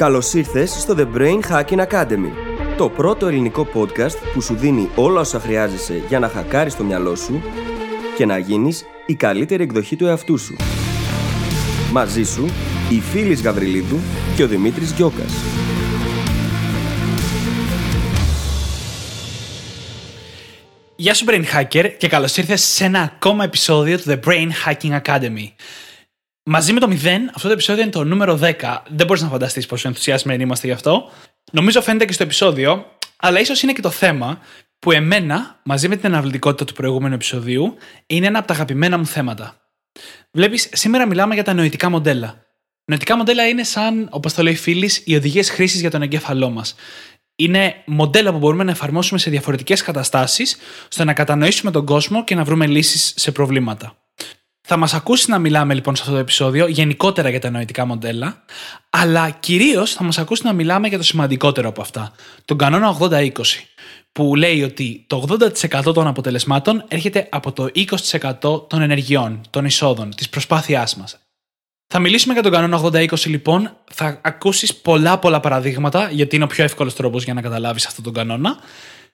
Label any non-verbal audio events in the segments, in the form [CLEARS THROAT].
Καλώς ήρθες στο The Brain Hacking Academy, το πρώτο ελληνικό podcast που σου δίνει όλα όσα χρειάζεσαι για να χακάρεις το μυαλό σου και να γίνεις η καλύτερη εκδοχή του εαυτού σου. Μαζί σου, η Φίλης Γαβριλίδου και ο Δημήτρης Γιώκας. Γεια σου Brain Hacker και καλώς ήρθες σε ένα ακόμα επεισόδιο του The Brain Hacking Academy. Μαζί με το 0, αυτό το επεισόδιο είναι το νούμερο 10. Δεν μπορείς να φανταστείς πόσο ενθουσιασμένοι είμαστε γι' αυτό. Νομίζω φαίνεται και στο επεισόδιο, αλλά ίσως είναι και το θέμα που εμένα, μαζί με την αναβλητικότητα του προηγούμενου επεισοδίου, είναι ένα από τα αγαπημένα μου θέματα. Βλέπεις, σήμερα μιλάμε για τα νοητικά μοντέλα. Νοητικά μοντέλα είναι σαν, όπως το λέει φίλης, οι οδηγίες χρήσης για τον εγκέφαλό μας. Είναι μοντέλα που μπορούμε να εφαρμόσουμε σε διαφορετικές καταστάσεις, ώστε να κατανοήσουμε τον κόσμο και να βρούμε λύσεις σε προβλήματα. Θα μας ακούσει να μιλάμε λοιπόν σε αυτό το επεισόδιο γενικότερα για τα νοητικά μοντέλα, αλλά κυρίως θα μας ακούσει να μιλάμε για το σημαντικότερο από αυτά, τον κανόνα 80-20, που λέει ότι το 80% των αποτελεσμάτων έρχεται από το 20% των ενεργειών, των εισόδων, της προσπάθειάς μας. Θα μιλήσουμε για τον κανόνα 80-20 λοιπόν, θα ακούσεις πολλά πολλά παραδείγματα, γιατί είναι ο πιο εύκολος τρόπος για να καταλάβεις αυτόν τον κανόνα,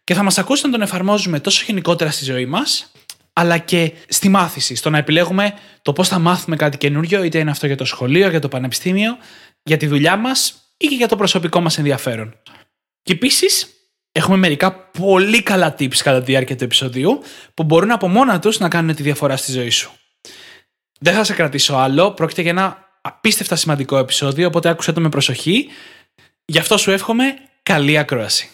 και θα μας ακούσει να τον εφαρμόζουμε τόσο γενικότερα στη ζωή μας, αλλά και στη μάθηση, στο να επιλέγουμε το πώς θα μάθουμε κάτι καινούριο, είτε είναι αυτό για το σχολείο, για το πανεπιστήμιο, για τη δουλειά μας ή και για το προσωπικό μας ενδιαφέρον. Και επίσης, έχουμε μερικά πολύ καλά tips κατά τη διάρκεια του επεισοδίου που μπορούν από μόνα τους να κάνουν τη διαφορά στη ζωή σου. Δεν θα σε κρατήσω άλλο, πρόκειται για ένα απίστευτα σημαντικό επεισόδιο, οπότε άκουσε το με προσοχή. Γι' αυτό σου εύχομαι καλή ακρόαση.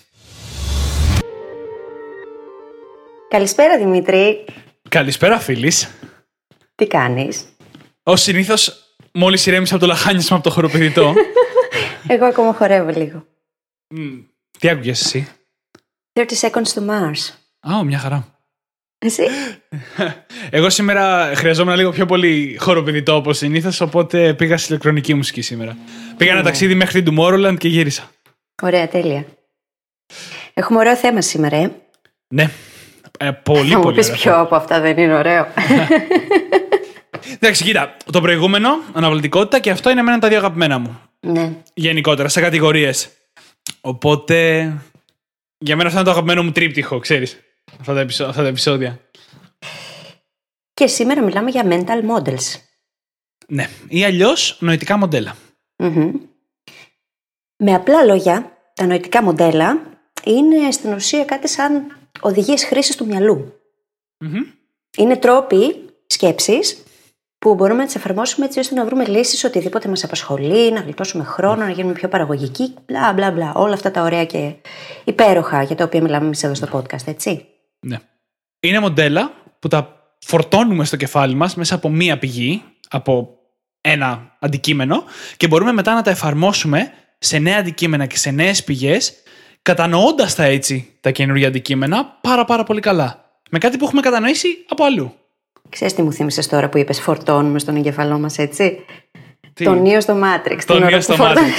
Καλησπέρα Δημήτρη. Καλησπέρα, φίλης. Τι κάνεις; Ω συνήθως, μόλις ηρέμησα από το λαχάνισμα από το χοροπηδητό. [LAUGHS] Εγώ ακόμα χορεύω λίγο. Τι άκουγες εσύ; 30 seconds to Mars. Α, μια χαρά. Εσύ; [LAUGHS] Εγώ σήμερα χρειαζόμουν λίγο πιο πολύ χοροπηδητό όπως συνήθως, οπότε πήγα στη ηλεκτρονική μουσική σήμερα. Πήγα ένα Ναι. ταξίδι μέχρι την Tomorrowland και γύρισα. Ωραία, τέλεια. Έχουμε ωραίο θέμα σήμερα, ε. Ναι. Ε, πολύ, Θα μου πολύ. πεις ωραίο. ποιο από αυτά δεν είναι ωραίο. Εντάξει, κοίτα. Το προηγούμενο, αναβλητικότητα και αυτό είναι εμένα τα δύο αγαπημένα μου. ναι. Γενικότερα, σε κατηγορίες. Οπότε. Για μένα αυτό είναι το αγαπημένο μου τρίπτυχο, ξέρεις. Αυτά, τα επεισο- αυτά τα επεισόδια. Και σήμερα μιλάμε για mental models. Ναι. Ή αλλιώς νοητικά μοντέλα. Μμμ. Με απλά λόγια, τα νοητικά μοντέλα είναι στην ουσία κάτι σαν οδηγίες χρήσης του μυαλού. Μμμ. Είναι τρόποι σκέψης που μπορούμε να τις εφαρμόσουμε έτσι ώστε να βρούμε λύσεις σε οτιδήποτε μας απασχολεί, να γλιτώσουμε χρόνο, να γίνουμε πιο παραγωγικοί, μπλα μπλα μπλα. Όλα αυτά τα ωραία και υπέροχα για τα οποία μιλάμε εμείς εδώ στο podcast, έτσι. Ναι. Είναι μοντέλα που τα φορτώνουμε στο κεφάλι μας μέσα από μία πηγή, από ένα αντικείμενο και μπορούμε μετά να τα εφαρμόσουμε σε νέα αντικείμενα και σε νέες πηγές κατανοώντας τα έτσι τα καινούργια αντικείμενα πάρα πάρα πολύ καλά. Με κάτι που έχουμε κατανοήσει από αλλού. Ξέρεις τι μου θύμισες τώρα που είπες φορτώνουμε στον εγκεφαλό μας, έτσι; Τι; Τον Νίο στο Matrix. Τον την ώρα Νίο που στο φορτώνει-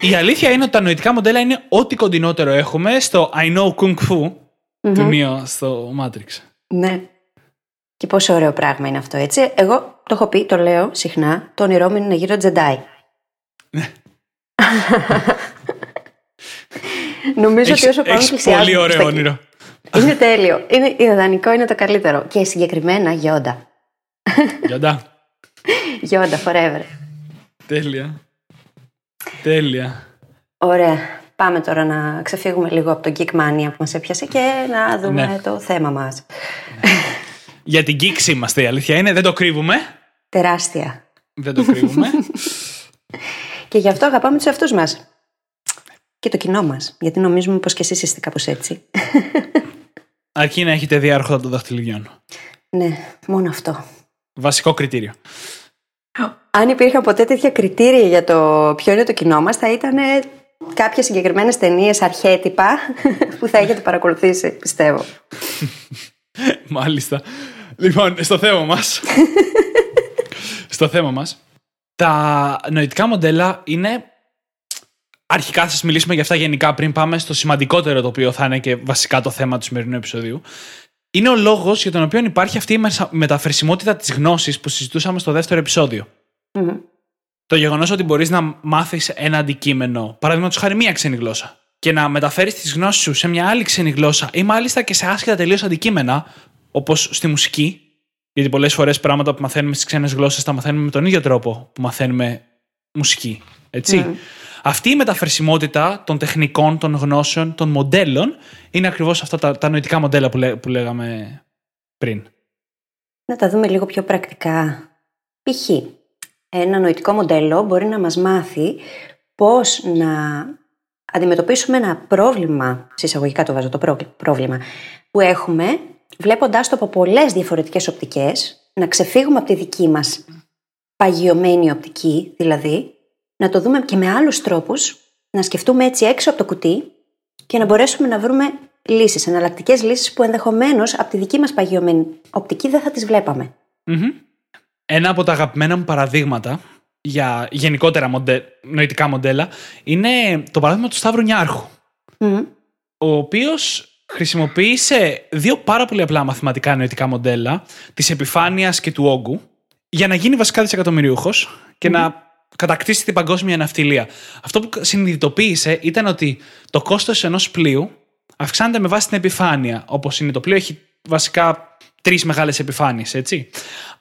Η αλήθεια είναι ότι τα νοητικά μοντέλα είναι ό,τι κοντινότερο έχουμε στο I know Kung Fu του Νίο στο Matrix. ναι. Και πόσο ωραίο πράγμα είναι αυτό, έτσι; Εγώ το έχω πει, το λέω συχνά, το όνειρό μου είναι να γίνω τζεντάι. [LAUGHS] Νομίζω ότι όσο πάμε Έχεις πλησιάζουμε πολύ προς ωραίο τα- όνειρο. Είναι τέλειο. Είναι, ιδανικό είναι το καλύτερο. Και συγκεκριμένα γιόντα. Γιοντά. Γιόντα, forever. Τέλεια. Τέλεια. Ωραία. Πάμε τώρα να ξεφύγουμε λίγο από το geek mania που μας έπιασε και να δούμε Ναι. το θέμα μας. Για την κήξη είμαστε η αλήθεια είναι, δεν το κρύβουμε. Τεράστια. Δεν το κρύβουμε. [LAUGHS] Και γι' αυτό αγαπάμε τους εαυτούς μας. Και το κοινό μας. Γιατί νομίζουμε πως και εσείς είστε κάπως έτσι. Αρκεί να έχετε δει άρχοντα των δαχτυλιδιών. ναι, μόνο αυτό. Βασικό κριτήριο. Αν υπήρχαν ποτέ τέτοια κριτήρια για το ποιο είναι το κοινό μας, θα ήταν κάποιες συγκεκριμένες ταινίες αρχέτυπα που θα έχετε παρακολουθήσει, πιστεύω. Μάλιστα. Λοιπόν, στο θέμα μας. [LAUGHS] στο θέμα μας. Τα νοητικά μοντέλα είναι... Αρχικά θα σας μιλήσουμε για αυτά γενικά πριν πάμε στο σημαντικότερο το οποίο θα είναι και βασικά το θέμα του σημερινού επεισοδίου. Είναι ο λόγος για τον οποίο υπάρχει αυτή η μεσα- μεταφρεσιμότητα της γνώσης που συζητούσαμε στο δεύτερο επεισόδιο. Μμμ. το γεγονός ότι μπορείς να μάθεις ένα αντικείμενο, παραδείγματος χάρη μία ξένη γλώσσα, και να μεταφέρεις τις γνώσεις σου σε μια άλλη ξένη γλώσσα ή μάλιστα και σε άσχετα τελείως αντικείμενα, όπως στη μουσική. Γιατί πολλές φορές πράγματα που μαθαίνουμε στις ξένες γλώσσες τα μαθαίνουμε με τον ίδιο τρόπο που μαθαίνουμε μουσική. Έτσι. Mm. Αυτή η μεταφερσιμότητα των τεχνικών, των γνώσεων, των μοντέλων είναι ακριβώς αυτά τα, τα νοητικά μοντέλα που, λέ, που λέγαμε πριν. Να τα δούμε λίγο πιο πρακτικά. Π.χ. ένα νοητικό μοντέλο μπορεί να μας μάθει πώς να αντιμετωπίσουμε ένα πρόβλημα, συσσαγωγικά το βάζω το πρό- πρόβλημα, που έχουμε βλέποντάς το από πολλές διαφορετικές οπτικές, να ξεφύγουμε από τη δική μας παγιωμένη οπτική, δηλαδή, να το δούμε και με άλλους τρόπους, να σκεφτούμε έτσι έξω από το κουτί και να μπορέσουμε να βρούμε λύσεις, εναλλακτικές λύσεις που ενδεχομένως από τη δική μας παγιωμένη οπτική δεν θα τις βλέπαμε. Μμμ. Ένα από τα αγαπημένα μου παραδείγματα για γενικότερα μοντε... νοητικά μοντέλα είναι το παράδειγμα του Σταύρου Νιάρχου, Μμμ. ο οποίος χρησιμοποίησε δύο πάρα πολύ απλά μαθηματικά νοητικά μοντέλα της επιφάνειας και του όγκου για να γίνει βασικά δισεκατομμυρίουχος και να κατακτήσει την παγκόσμια ναυτιλία. Αυτό που συνειδητοποίησε ήταν ότι το κόστος ενός πλοίου αυξάνεται με βάση την επιφάνεια. Όπως είναι το πλοίο έχει βασικά τρεις μεγάλες επιφάνειες, έτσι.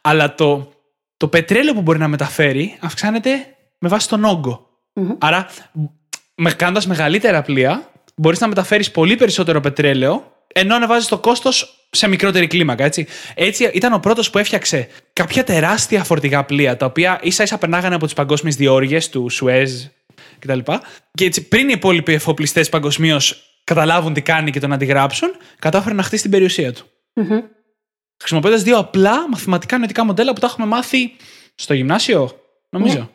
Αλλά το, το πετρέλαιο που μπορεί να μεταφέρει αυξάνεται με βάση τον όγκο. Άρα, με, κάνοντας μεγαλύτερα πλοία, μπορείς να μεταφέρεις πολύ περισσότερο πετρέλαιο, ενώ ανεβάζει το κόστος σε μικρότερη κλίμακα, έτσι. Έτσι ήταν ο πρώτος που έφτιαξε κάποια τεράστια φορτηγά πλοία, τα οποία ίσα ίσα περνάγανε από τις παγκόσμιες διόργες του Σουέζ κτλ. Και έτσι, πριν οι υπόλοιποι εφοπλιστές παγκοσμίως καταλάβουν τι κάνει και τον αντιγράψουν, κατάφερε να χτίσει την περιουσία του. Μμμ. Χρησιμοποιώντας δύο απλά μαθηματικά νοητικά μοντέλα που τα έχουμε μάθει στο γυμνάσιο, νομίζω. Ναι.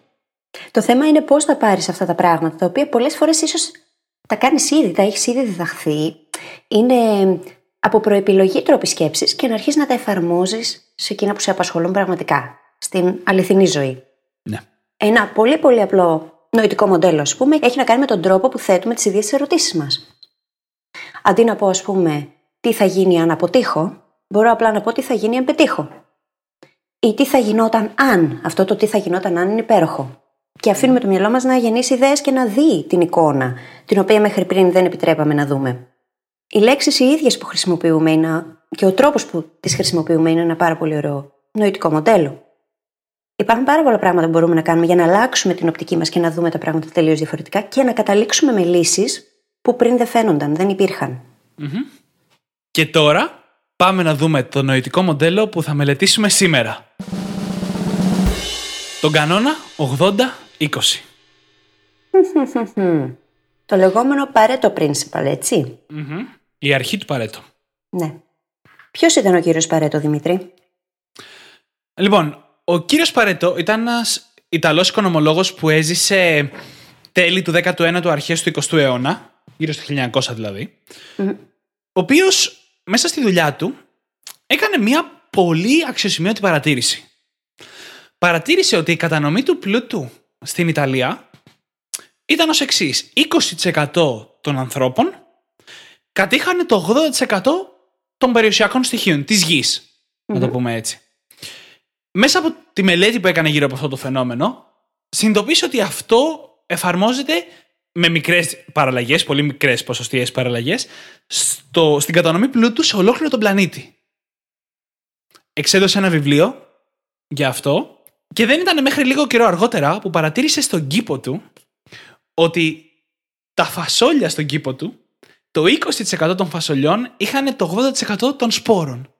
Το θέμα είναι πώς θα πάρεις αυτά τα πράγματα, τα οποία πολλές φορές ίσως τα κάνεις ήδη, τα έχεις ήδη διδαχθεί. Είναι από προεπιλογή τρόποι σκέψης και να αρχίσεις να τα εφαρμόζεις σε εκείνα που σε απασχολούν πραγματικά, στην αληθινή ζωή. Ναι. Ένα πολύ πολύ απλό νοητικό μοντέλο, ας πούμε, έχει να κάνει με τον τρόπο που θέτουμε τις ίδιες ερωτήσεις μας. Αντί να πω, ας πούμε, τι θα γίνει αν αποτύχω, μπορώ απλά να πω τι θα γίνει αν πετύχω. Ή τι θα γινόταν αν. Αυτό το τι θα γινόταν αν είναι υπέροχο. Και αφήνουμε το μυαλό μας να γεννήσει ιδέες και να δει την εικόνα, την οποία μέχρι πριν δεν επιτρέπαμε να δούμε. Οι λέξεις οι ίδιες που χρησιμοποιούμε είναι, και ο τρόπος που τις χρησιμοποιούμε είναι ένα πάρα πολύ ωραίο νοητικό μοντέλο. Υπάρχουν πάρα πολλά πράγματα που μπορούμε να κάνουμε για να αλλάξουμε την οπτική μας και να δούμε τα πράγματα τελείως διαφορετικά και να καταλήξουμε με λύσεις που πριν δεν φαίνονταν, δεν υπήρχαν. Και τώρα πάμε να δούμε το νοητικό μοντέλο που θα μελετήσουμε σήμερα. Τον κανόνα 80-20. Το λεγόμενο Pareto Principle, έτσι. Η αρχή του Παρέτο. Ναι. Ποιος ήταν ο κύριος Παρέτο, Δημήτρη; Λοιπόν, ο κύριος Παρέτο ήταν ένας Ιταλός οικονομολόγος που έζησε τέλη του 19ου αρχές του 20ου αιώνα, γύρω στο 1900 δηλαδή, ο οποίος μέσα στη δουλειά του έκανε μια πολύ αξιοσημείωτη παρατήρηση. Παρατήρησε ότι η κατανομή του πλούτου στην Ιταλία ήταν ως εξής. 20% των ανθρώπων κατήχανε το 80% των περιουσιακών στοιχείων της γης, να το πούμε έτσι. Μέσα από τη μελέτη που έκανε γύρω από αυτό το φαινόμενο, συνειδητοποίησε ότι αυτό εφαρμόζεται με μικρές παραλλαγές, πολύ μικρές ποσοστιαίες παραλλαγές, στο, στην κατανομή πλούτου σε ολόκληρο τον πλανήτη. Εξέδωσε ένα βιβλίο για αυτό και δεν ήταν μέχρι λίγο καιρό αργότερα που παρατήρησε στον κήπο του ότι τα φασόλια στον κήπο του, το 20% των φασολιών είχαν το 80% των σπόρων.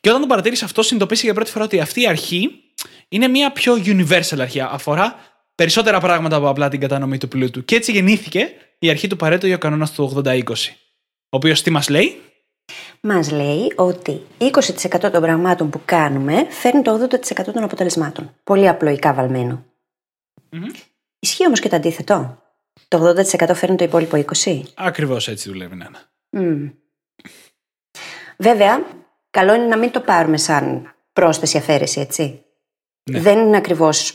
Και όταν το παρατήρησε αυτό, συνειδητοποίησε για πρώτη φορά ότι αυτή η αρχή είναι μια πιο universal αρχή. Αφορά περισσότερα πράγματα από απλά την κατανομή του πλούτου. Και έτσι γεννήθηκε η αρχή του Παρέτο για ο κανόνας του 80-20. Ο οποίος τι μας λέει, Μας λέει ότι 20% των πραγμάτων που κάνουμε φέρνει το 80% των αποτελεσμάτων. Πολύ απλοϊκά βαλμένο. Ισχύει όμως και το αντίθετο. Το 80% φέρνει το υπόλοιπο 20%. Ακριβώς έτσι δουλεύει, ναι. ναι. Μμμ. Βέβαια, καλό είναι να μην το πάρουμε σαν πρόσθεση αφαίρεση, έτσι. Ναι. Δεν είναι ακριβώς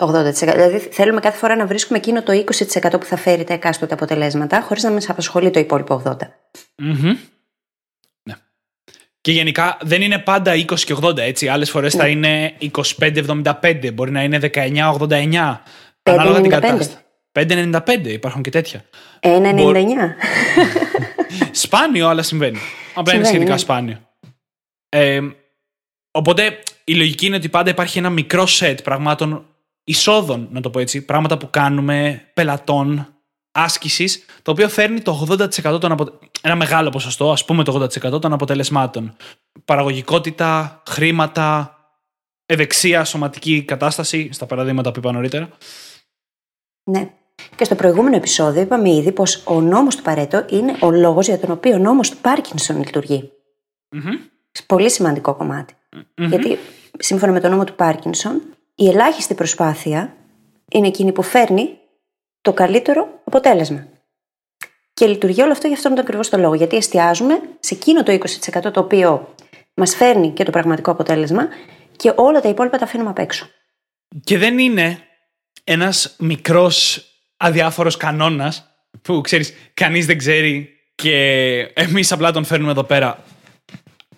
80%. Δηλαδή, θέλουμε κάθε φορά να βρίσκουμε εκείνο το 20% που θα φέρει τα εκάστοτε αποτελέσματα, χωρίς να μας απασχολεί το υπόλοιπο 80%. Μμμ. Ναι. Και γενικά δεν είναι πάντα 20 και 80, έτσι. Άλλες φορές θα είναι 25-75, μπορεί να είναι 19-89. Ανάλογα την 5,95. κατάσταση. 5,95 υπάρχουν και τέτοια. 1,99. [LAUGHS] Σπάνιο, αλλά συμβαίνει. Απλά είναι Συμβαίνει, σχετικά ναι. σπάνιο. Ε, οπότε η λογική είναι ότι πάντα υπάρχει ένα μικρό σετ πραγμάτων εισόδων, να το πω έτσι. Πράγματα που κάνουμε, πελατών, άσκησης, το οποίο φέρνει το 80% των απο... ένα μεγάλο ποσοστό, ας πούμε το 80% των αποτελεσμάτων. Παραγωγικότητα, χρήματα, ευεξία, σωματική κατάσταση, στα παραδείγματα που είπα νωρίτερα. Ναι. Και στο προηγούμενο επεισόδιο είπαμε ήδη πως ο νόμος του Παρέτο είναι ο λόγος για τον οποίο ο νόμος του Πάρκινσον λειτουργεί. Πολύ σημαντικό κομμάτι. Γιατί σύμφωνα με τον νόμο του Πάρκινσον, η ελάχιστη προσπάθεια είναι εκείνη που φέρνει το καλύτερο αποτέλεσμα. Και λειτουργεί όλο αυτό για αυτόν τον ακριβώς το λόγο. Γιατί εστιάζουμε σε εκείνο το 20% το οποίο μας φέρνει και το πραγματικό αποτέλεσμα και όλα τα υπόλοιπα τα αφήνουμε απ' έξω. Και δεν είναι ένας μικρός αδιάφορος κανόνας που ξέρεις κανείς δεν ξέρει και εμείς απλά τον φέρνουμε εδώ πέρα.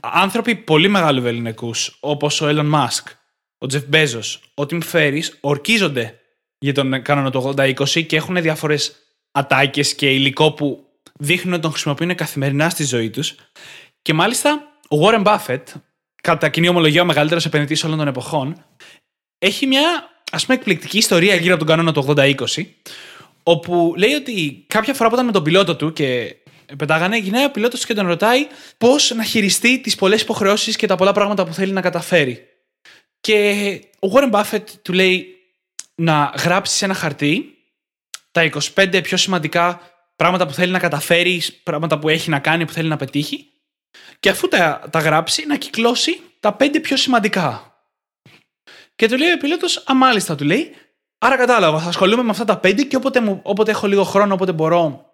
Άνθρωποι πολύ μεγάλου βεληνικούς όπως ο Elon Musk, ο Jeff Bezos, ό,τι μου φέρεις ορκίζονται για τον κανόνα του 80-20 και έχουν διάφορες ατάκες και υλικό που δείχνουν ότι τον χρησιμοποιούν καθημερινά στη ζωή τους. Και μάλιστα ο Warren Buffett, κατά κοινή ομολογία ο μεγαλύτερος επενδυτής όλων των εποχών, έχει μια ας πούμε εκπληκτική ιστορία γύρω από τον κανόνα του 80-20, όπου λέει ότι κάποια φορά που ήταν με τον πιλότο του και πετάγανε, γυρνάει ο πιλότος και τον ρωτάει πώς να χειριστεί τις πολλές υποχρεώσεις και τα πολλά πράγματα που θέλει να καταφέρει. Και ο Warren Buffett του λέει να γράψει σε ένα χαρτί τα 25 πιο σημαντικά πράγματα που θέλει να καταφέρει, πράγματα που έχει να κάνει, που θέλει να πετύχει. Και αφού τα, τα γράψει, να κυκλώσει τα 5 πιο σημαντικά. Και του λέει ο πιλότο, αμάλιστα του λέει. Άρα κατάλαβα, θα ασχολούμαι με αυτά τα πέντε και όποτε, μου, όποτε έχω λίγο χρόνο, όποτε μπορώ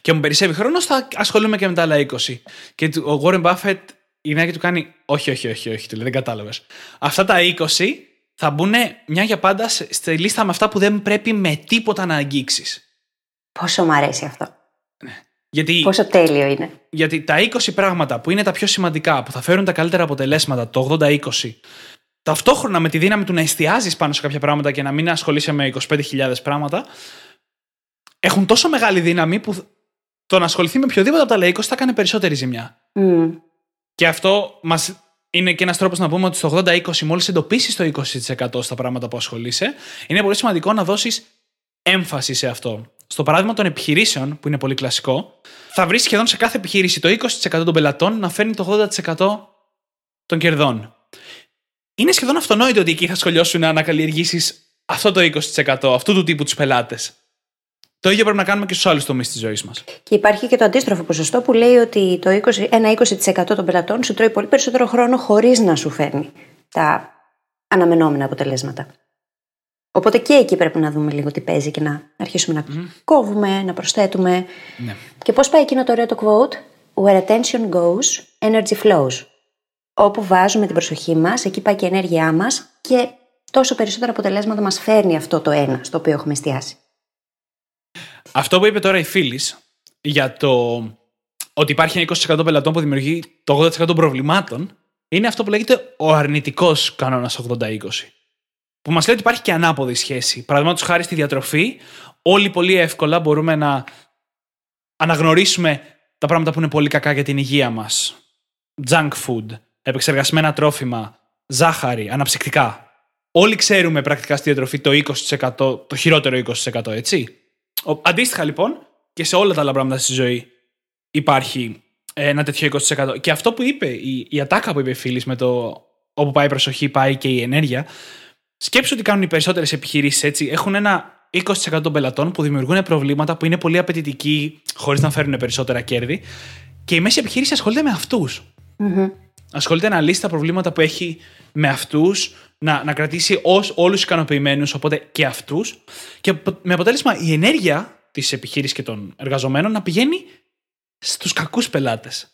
και μου περισσεύει χρόνος, θα ασχολούμαι και με τα άλλα 20. Και του- ο Warren Buffett, η γυναίκα του κάνει, Όχι, όχι, όχι, όχι, του λέει, δεν κατάλαβες. Αυτά τα 20 θα μπουν μια για πάντα σε- στη λίστα με αυτά που δεν πρέπει με τίποτα να αγγίξεις. Πόσο μου αρέσει αυτό. Γιατί, Πόσο τέλειο είναι. γιατί τα 20 πράγματα που είναι τα πιο σημαντικά, που θα φέρουν τα καλύτερα αποτελέσματα, το 80-20, ταυτόχρονα με τη δύναμη του να εστιάζεις πάνω σε κάποια πράγματα και να μην ασχολείσαι με 25.000 πράγματα, έχουν τόσο μεγάλη δύναμη που το να ασχοληθεί με οποιοδήποτε από τα άλλα 20 θα κάνει περισσότερη ζημιά. Μμ. Και αυτό μας είναι και ένας τρόπος να πούμε ότι στο 80-20, μόλις εντοπίσεις το 20% στα πράγματα που ασχολείσαι, είναι πολύ σημαντικό να δώσεις έμφαση σε αυτό. Στο παράδειγμα των επιχειρήσεων, που είναι πολύ κλασικό, θα βρεις σχεδόν σε κάθε επιχείρηση το 20% των πελατών να φέρνει το 80% των κερδών. Είναι σχεδόν αυτονόητο ότι εκεί θα σχολιώσουν να ανακαλλιεργήσεις αυτό το 20%, αυτού του τύπου τους πελάτες. Το ίδιο πρέπει να κάνουμε και στους άλλους τομείς της ζωής μας. Και υπάρχει και το αντίστροφο ποσοστό που λέει ότι το 20, ένα 20% των πελατών σου τρώει πολύ περισσότερο χρόνο χωρίς να σου φέρνει τα αναμενόμενα αποτελέσματα. Οπότε και εκεί πρέπει να δούμε λίγο τι παίζει και να αρχίσουμε να κόβουμε, να προσθέτουμε. Ναι. Και πώς πάει εκείνο το ωραίο το quote; Where attention goes, energy flows. Όπου βάζουμε την προσοχή μας, εκεί πάει και η ενέργειά μας και τόσο περισσότερα αποτελέσματα μας φέρνει αυτό το ένα στο οποίο έχουμε εστιάσει. Αυτό που είπε τώρα η φίλης για το ότι υπάρχει ένα 20% πελατών που δημιουργεί το 80% των προβλημάτων, είναι αυτό που λέγεται ο αρνητικός κανόνας 80-20. Που μας λέει ότι υπάρχει και ανάποδη σχέση. Παραδείγματος χάρη στη διατροφή, όλοι πολύ εύκολα μπορούμε να αναγνωρίσουμε τα πράγματα που είναι πολύ κακά για την υγεία μας. Junk food, επεξεργασμένα τρόφιμα, ζάχαρη, αναψυκτικά. Όλοι ξέρουμε πρακτικά στη διατροφή το 20%, το χειρότερο 20%, έτσι. Ο- Αντίστοιχα λοιπόν και σε όλα τα άλλα πράγματα στη ζωή υπάρχει ε, ένα τέτοιο 20%. Και αυτό που είπε, η, η ατάκα που είπε η φίλης με το όπου πάει η προσοχή, πάει και η ενέργεια. Σκέψου ότι κάνουν οι περισσότερες επιχειρήσεις έτσι. Έχουν ένα 20% των πελατών που δημιουργούν προβλήματα που είναι πολύ απαιτητικοί, χωρίς να φέρουν περισσότερα κέρδη. Και η μέση επιχείρηση ασχολείται με αυτούς. Ασχολείται να λύσει τα προβλήματα που έχει με αυτούς, να, να κρατήσει όλους ικανοποιημένους, οπότε και αυτούς. Και απο- με αποτέλεσμα η ενέργεια της επιχείρησης και των εργαζομένων να πηγαίνει στους κακούς πελάτες.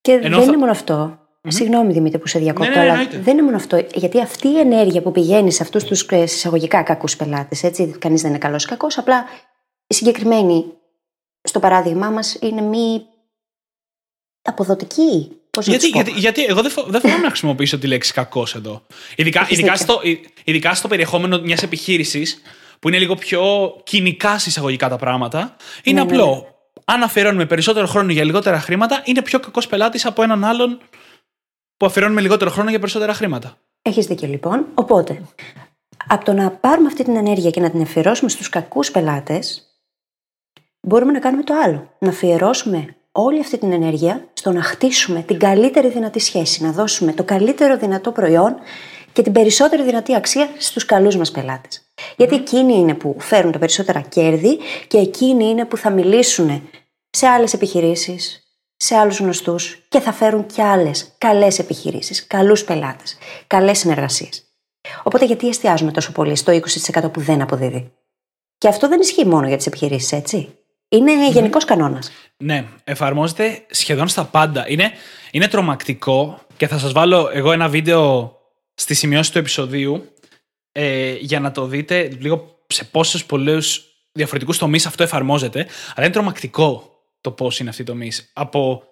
Και Ενώ δεν θα- είναι μόνο αυτό. Συγγνώμη Δημήτρη που σε διακόπτω, Ναι, ναι, αλλά εννοείται. δεν είναι μόνο αυτό. Γιατί αυτή η ενέργεια που πηγαίνει σε αυτούς τους εισαγωγικά κακούς πελάτες, έτσι, κανείς δεν είναι καλός ή κακός, απλά η συγκεκριμένη στο παράδειγμά μας είναι μη αποδοτική. Πώς να Γιατί, τους πω; γιατί, γιατί εγώ δεν, φο- δεν φοβάμαι να χρησιμοποιήσω τη λέξη κακός εδώ. Ειδικά, Έχεις ειδικά, δίκιο. στο, ει- ειδικά στο περιεχόμενο μιας επιχείρησης που είναι λίγο πιο κοινικά συσσαγωγικά τα πράγματα. Είναι Ναι, ναι, απλό. Αν αφιερώνουμε περισσότερο χρόνο για λιγότερα χρήματα, είναι πιο κακός πελάτης από έναν άλλον που αφιερώνουμε λιγότερο χρόνο για περισσότερα χρήματα. Έχεις δίκιο λοιπόν. Οπότε, από το να πάρουμε αυτή την ενέργεια και να την αφιερώσουμε στους κακούς πελάτες, μπορούμε να κάνουμε το άλλο. Να αφιερώσουμε όλη αυτή την ενέργεια στο να χτίσουμε την καλύτερη δυνατή σχέση, να δώσουμε το καλύτερο δυνατό προϊόν και την περισσότερη δυνατή αξία στους καλούς μας πελάτες. Γιατί εκείνοι είναι που φέρουν τα περισσότερα κέρδη και εκείνοι είναι που θα μιλήσουν σε άλλες επιχειρήσεις, σε άλλους γνωστούς και θα φέρουν και άλλες καλές επιχειρήσεις, καλούς πελάτες, καλές συνεργασίες. Οπότε γιατί εστιάζουμε τόσο πολύ στο 20% που δεν αποδίδει; Και αυτό δεν ισχύει μόνο για τις επιχειρήσεις, έτσι. Είναι γενικός κανόνας. Ναι, εφαρμόζεται σχεδόν στα πάντα. Είναι, είναι τρομακτικό και θα σας βάλω εγώ ένα βίντεο στη σημειώση του επεισοδίου ε, για να το δείτε λίγο σε πόσους πολλούς διαφορετικούς τομείς αυτό εφαρμόζεται. Αλλά είναι τρομακτικό το πώς είναι αυτοί οι τομείς. Από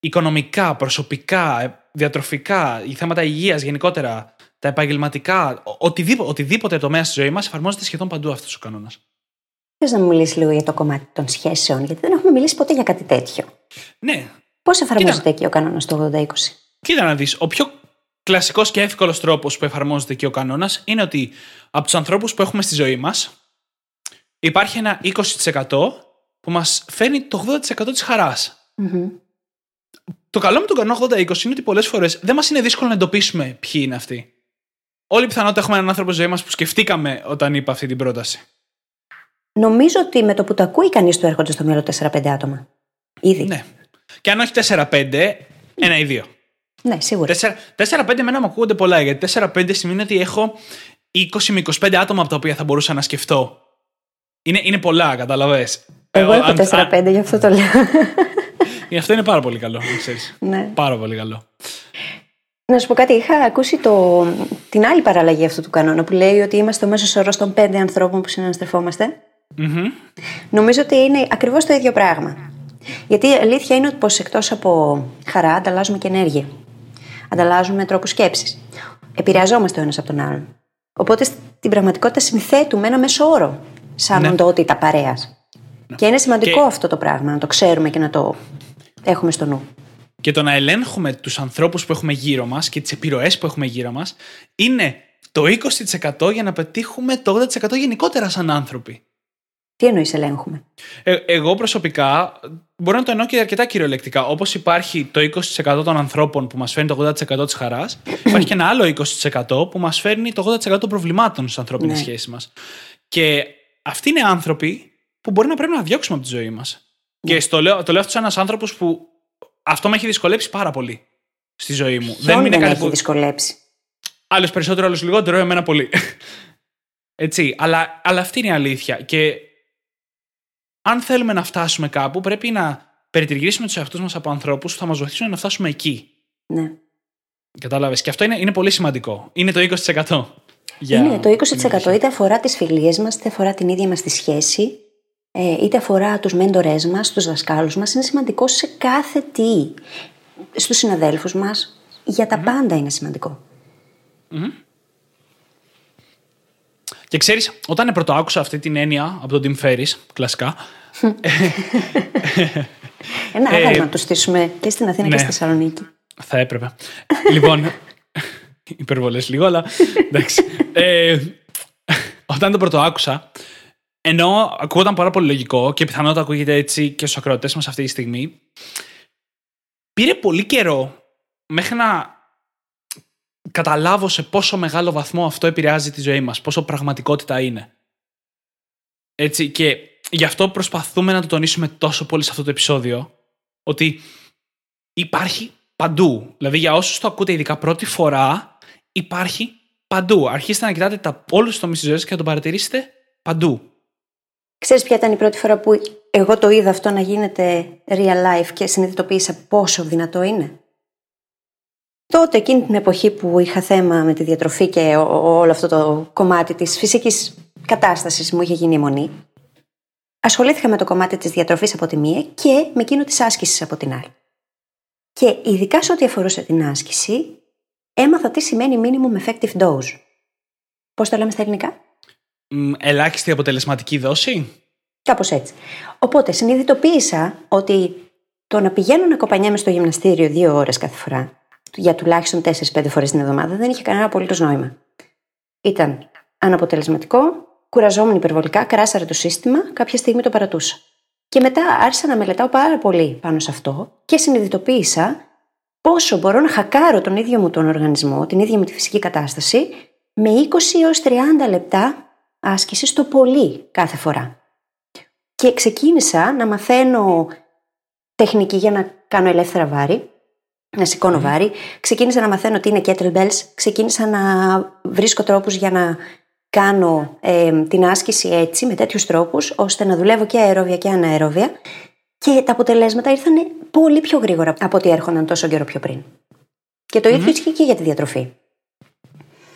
οικονομικά, προσωπικά, ε, διατροφικά, οι θέματα υγείας γενικότερα, τα επαγγελματικά, ο- οτιδήποτε, οτιδήποτε τομέα στη ζωή μας εφαρμόζεται σχεδόν παντού αυτός ο κανόνας. Θες να μου μιλήσεις λίγο για το κομμάτι των σχέσεων, γιατί δεν έχουμε μιλήσει ποτέ για κάτι τέτοιο. Ναι, Πώς εφαρμόζεται εκεί ο κανόνας του 80-20. Κοίτα να δεις, ο πιο κλασικός και εύκολος τρόπος που εφαρμόζεται εκεί ο κανόνας είναι ότι από τους ανθρώπους που έχουμε στη ζωή μας υπάρχει ένα 20% που μας φέρνει το 80% της χαράς. Μμμ. Το καλό με τον κανόνα 80-20 είναι ότι πολλές φορές δεν μας είναι δύσκολο να εντοπίσουμε ποιοι είναι αυτοί. Όλη η πιθανότητα έχουμε έναν άνθρωπο στη ζωή μας που σκεφτήκαμε όταν είπα αυτή την πρόταση. Νομίζω ότι με το που το ακούει κανείς του έρχονται στο μυαλό 4-5 άτομα. Ήδη. Ναι. Και αν όχι 4-5, ένα ή δύο. Ναι, σίγουρα. 4-5 εμένα μου ακούγονται πολλά, γιατί 4-5 σημαίνει ότι έχω 20 με 25 άτομα από τα οποία θα μπορούσα να σκεφτώ. Είναι, είναι πολλά, καταλαβες. Εγώ Ε, έχω αν- 4-5, γι' αυτό το λέω. [LAUGHS] αν- Αυτό είναι πάρα πολύ καλό, να ξέρεις. ναι. Πάρα πολύ καλό. Να σου πω κάτι, είχα ακούσει το, την άλλη παραλλαγή αυτού του κανόνα που λέει ότι είμαστε ο μέσος όρο των πέντε ανθρώπων που συναναστρεφόμαστε. Μμμ. Νομίζω ότι είναι ακριβώς το ίδιο πράγμα. Γιατί η αλήθεια είναι ότι εκτός από χαρά ανταλλάζουμε και ενέργεια. Ανταλλάζουμε τρόπους σκέψης. Επηρεαζόμαστε ο ένας από τον άλλον. Οπότε στην πραγματικότητα συνθέτουμε ένα μέσο όρο σαν Ναι. οντότητα παρέας. Και είναι σημαντικό Και- αυτό το πράγμα, να το ξέρουμε και να το έχουμε στο νου. Και το να ελέγχουμε τους ανθρώπους που έχουμε γύρω μας και τις επιρροές που έχουμε γύρω μας είναι το 20% για να πετύχουμε το 80% γενικότερα σαν άνθρωποι. Τι εννοείς ελέγχουμε; Ε, εγώ προσωπικά μπορώ να το εννοώ και αρκετά κυριολεκτικά. Όπως υπάρχει το 20% των ανθρώπων που μας φέρνει το 80% της χαράς, [CLEARS THROAT] υπάρχει και ένα άλλο 20% που μας φέρνει το 80% των προβλημάτων στις ανθρώπινες Ναι. σχέσεις μας. Και αυτοί είναι άνθρωποι που μπορεί να πρέπει να διώξουμε από τη ζωή μας. Και στο λέω, το λέω αυτό σαν ένας άνθρωπος που αυτό με έχει δυσκολέψει πάρα πολύ στη ζωή μου. Ποιον είναι δεν κάτι έχει που. δυσκολέψει; Άλλο περισσότερο, άλλο λιγότερο, εμένα πολύ. [LAUGHS] Έτσι. Αλλά, αλλά αυτή είναι η αλήθεια. Και αν θέλουμε να φτάσουμε κάπου, πρέπει να περιτριγυρίσουμε τους εαυτούς μας από ανθρώπους που θα μας βοηθήσουν να φτάσουμε εκεί. Ναι. Κατάλαβες. Και αυτό είναι, είναι πολύ σημαντικό. Είναι το 20%. Για είναι το την 20% επιτυχία. είτε αφορά τις φιλίες μας, είτε αφορά την ίδια μας τη σχέση, ε, είτε αφορά τους μέντορές μας, τους δασκάλους μας. Είναι σημαντικό σε κάθε τι. Στους συναδέλφους μας. Για τα πάντα είναι σημαντικό. Και ξέρεις, όταν πρώτο άκουσα αυτή την έννοια από τον Tim Ferriss, κλασικά. [LAUGHS] Ένα Ε, άγαλμα να το στήσουμε και στην Αθήνα και ναι. στη Θεσσαλονίκη. Θα έπρεπε. λοιπόν. [LAUGHS] Υπερβολές λίγο, αλλά εντάξει. Ε, όταν το πρώτο άκουσα, ενώ ακούγονταν πάρα πολύ λογικό και πιθανότατα ακούγεται έτσι και στους ακροατές μας αυτή τη στιγμή, πήρε πολύ καιρό μέχρι να καταλάβω σε πόσο μεγάλο βαθμό αυτό επηρεάζει τη ζωή μας, πόσο πραγματικότητα είναι. Έτσι, και γι' αυτό προσπαθούμε να το τονίσουμε τόσο πολύ σε αυτό το επεισόδιο, ότι υπάρχει παντού. Δηλαδή για όσους το ακούτε ειδικά πρώτη φορά, υπάρχει παντού. Αρχίστε να κοιτάτε τα, όλους τους τομείς της ζωής και να το παρατηρήσετε παντού. Ξέρεις ποια ήταν η πρώτη φορά που εγώ το είδα αυτό να γίνεται real life και συνειδητοποίησα πόσο δυνατό είναι; Τότε, εκείνη την εποχή που είχα θέμα με τη διατροφή και ο- ο- όλο αυτό το κομμάτι της φυσικής κατάστασης μου είχε γίνει αιμονή, ασχολήθηκα με το κομμάτι της διατροφής από τη μία και με εκείνο της άσκησης από την άλλη. Και ειδικά σε ό,τι αφορούσε την άσκηση, έμαθα τι σημαίνει minimum effective dose. Πώς το λέμε στα ελληνικά; Μ, ελάχιστη αποτελεσματική δόση; Κάπως έτσι. Οπότε συνειδητοποίησα ότι το να πηγαίνω να κοπανιέμαι στο γυμναστήριο δύο ώρες κάθε φορά, για τουλάχιστον 4-5 φορές την εβδομάδα, δεν είχε κανένα απολύτως νόημα. Ήταν αναποτελεσματικό, κουραζόμουν υπερβολικά, κράσαρε το σύστημα, κάποια στιγμή το παρατούσα. Και μετά άρχισα να μελετάω πάρα πολύ πάνω σε αυτό και συνειδητοποίησα πόσο μπορώ να χακάρω τον ίδιο μου τον οργανισμό, την ίδια μου τη φυσική κατάσταση, με 20 έως 30 λεπτά άσκησης το πολύ κάθε φορά. Και ξεκίνησα να μαθαίνω τεχνική για να κάνω ελεύθερα βάρη, να σηκώνω βάρη. Ξεκίνησα να μαθαίνω τι είναι kettlebells. Ξεκίνησα να βρίσκω τρόπους για να κάνω ε, την άσκηση έτσι, με τέτοιους τρόπους, ώστε να δουλεύω και αερόβια και αναερόβια. Και τα αποτελέσματα ήρθαν πολύ πιο γρήγορα από ό,τι έρχονταν τόσο καιρό πιο πριν. Και το ίδιο ισχύει και για τη διατροφή.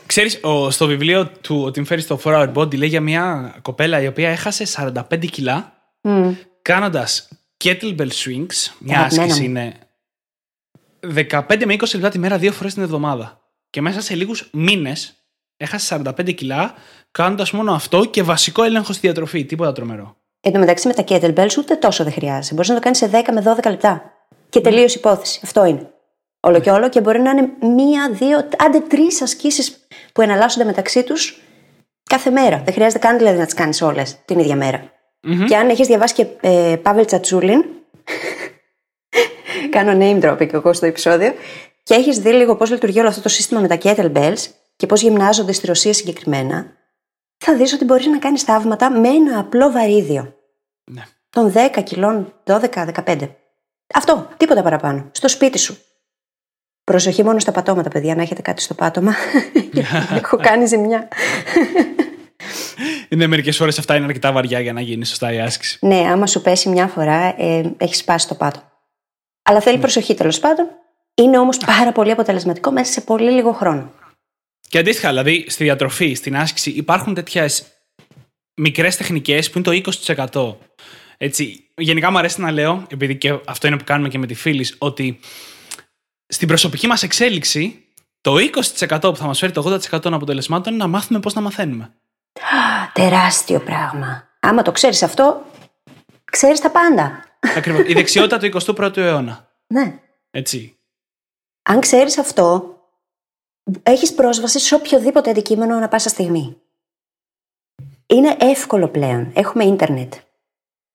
Ξέρεις, ο, στο βιβλίο του «Ο Tim Ferriss στο 4 Hour Body λέει για μια κοπέλα η οποία έχασε 45 κιλά Μμ. κάνοντας kettlebell swings. Μια Αγαπημένα άσκηση μου. είναι 15 με 20 λεπτά τη μέρα, δύο φορές την εβδομάδα. Και μέσα σε λίγους μήνες έχασε 45 κιλά κάνοντας μόνο αυτό και βασικό έλεγχο στη διατροφή. Τίποτα τρομερό. Εν τω μεταξύ με τα kettlebells ούτε τόσο δεν χρειάζεται. Μπορείς να το κάνεις σε 10 με 12 λεπτά. Και τελείωσε η υπόθεση. Αυτό είναι. Όλο και όλο και μπορεί να είναι μία, δύο, άντε τρεις ασκήσεις που εναλλάσσονται μεταξύ τους κάθε μέρα. Δεν χρειάζεται καν δηλαδή να τις κάνεις όλες την ίδια μέρα. Και αν έχεις διαβάσει και ε, Παύλ Τσατσούλιν, κάνω name dropping εγώ στο επεισόδιο, και έχεις δει λίγο πώς λειτουργεί όλο αυτό το σύστημα με τα kettlebells και πώς γυμνάζονται στη Ρωσία συγκεκριμένα, θα δεις ότι μπορείς να κάνεις θαύματα με ένα απλό βαρύδιο. Ναι. Των 10 κιλών, 12-15. Αυτό, τίποτα παραπάνω. Στο σπίτι σου. Προσοχή μόνο στα πατώματα, παιδιά, να έχετε κάτι στο πάτωμα. [LAUGHS] Έχω κάνει ζημιά. Είναι μερικές φορές αυτά είναι αρκετά βαριά για να γίνει σωστά η άσκηση. ναι, άμα σου πέσει μια φορά, ε, έχεις σπάσει το πάτο. Αλλά θέλει προσοχή τέλος πάντων. Είναι όμως πάρα πολύ αποτελεσματικό μέσα σε πολύ λίγο χρόνο. Και αντίστοιχα, δηλαδή στη διατροφή, στην άσκηση, υπάρχουν τέτοιες μικρές τεχνικές που είναι το 20%. Έτσι, γενικά μου αρέσει να λέω, επειδή και αυτό είναι που κάνουμε και με τη φίλη, ότι στην προσωπική μας εξέλιξη, το 20% που θα μας φέρει το 80% των αποτελεσμάτων είναι να μάθουμε πώς να μαθαίνουμε. Α, τεράστιο πράγμα. Άμα το ξέρεις αυτό, ξέρεις τα πάντα. Ακριβώς. Η δεξιότητα του 21ου αιώνα. Ναι. Έτσι. Αν ξέρεις αυτό, έχεις πρόσβαση σε οποιοδήποτε αντικείμενο ανα πάσα στιγμή. Είναι εύκολο πλέον. Έχουμε ίντερνετ.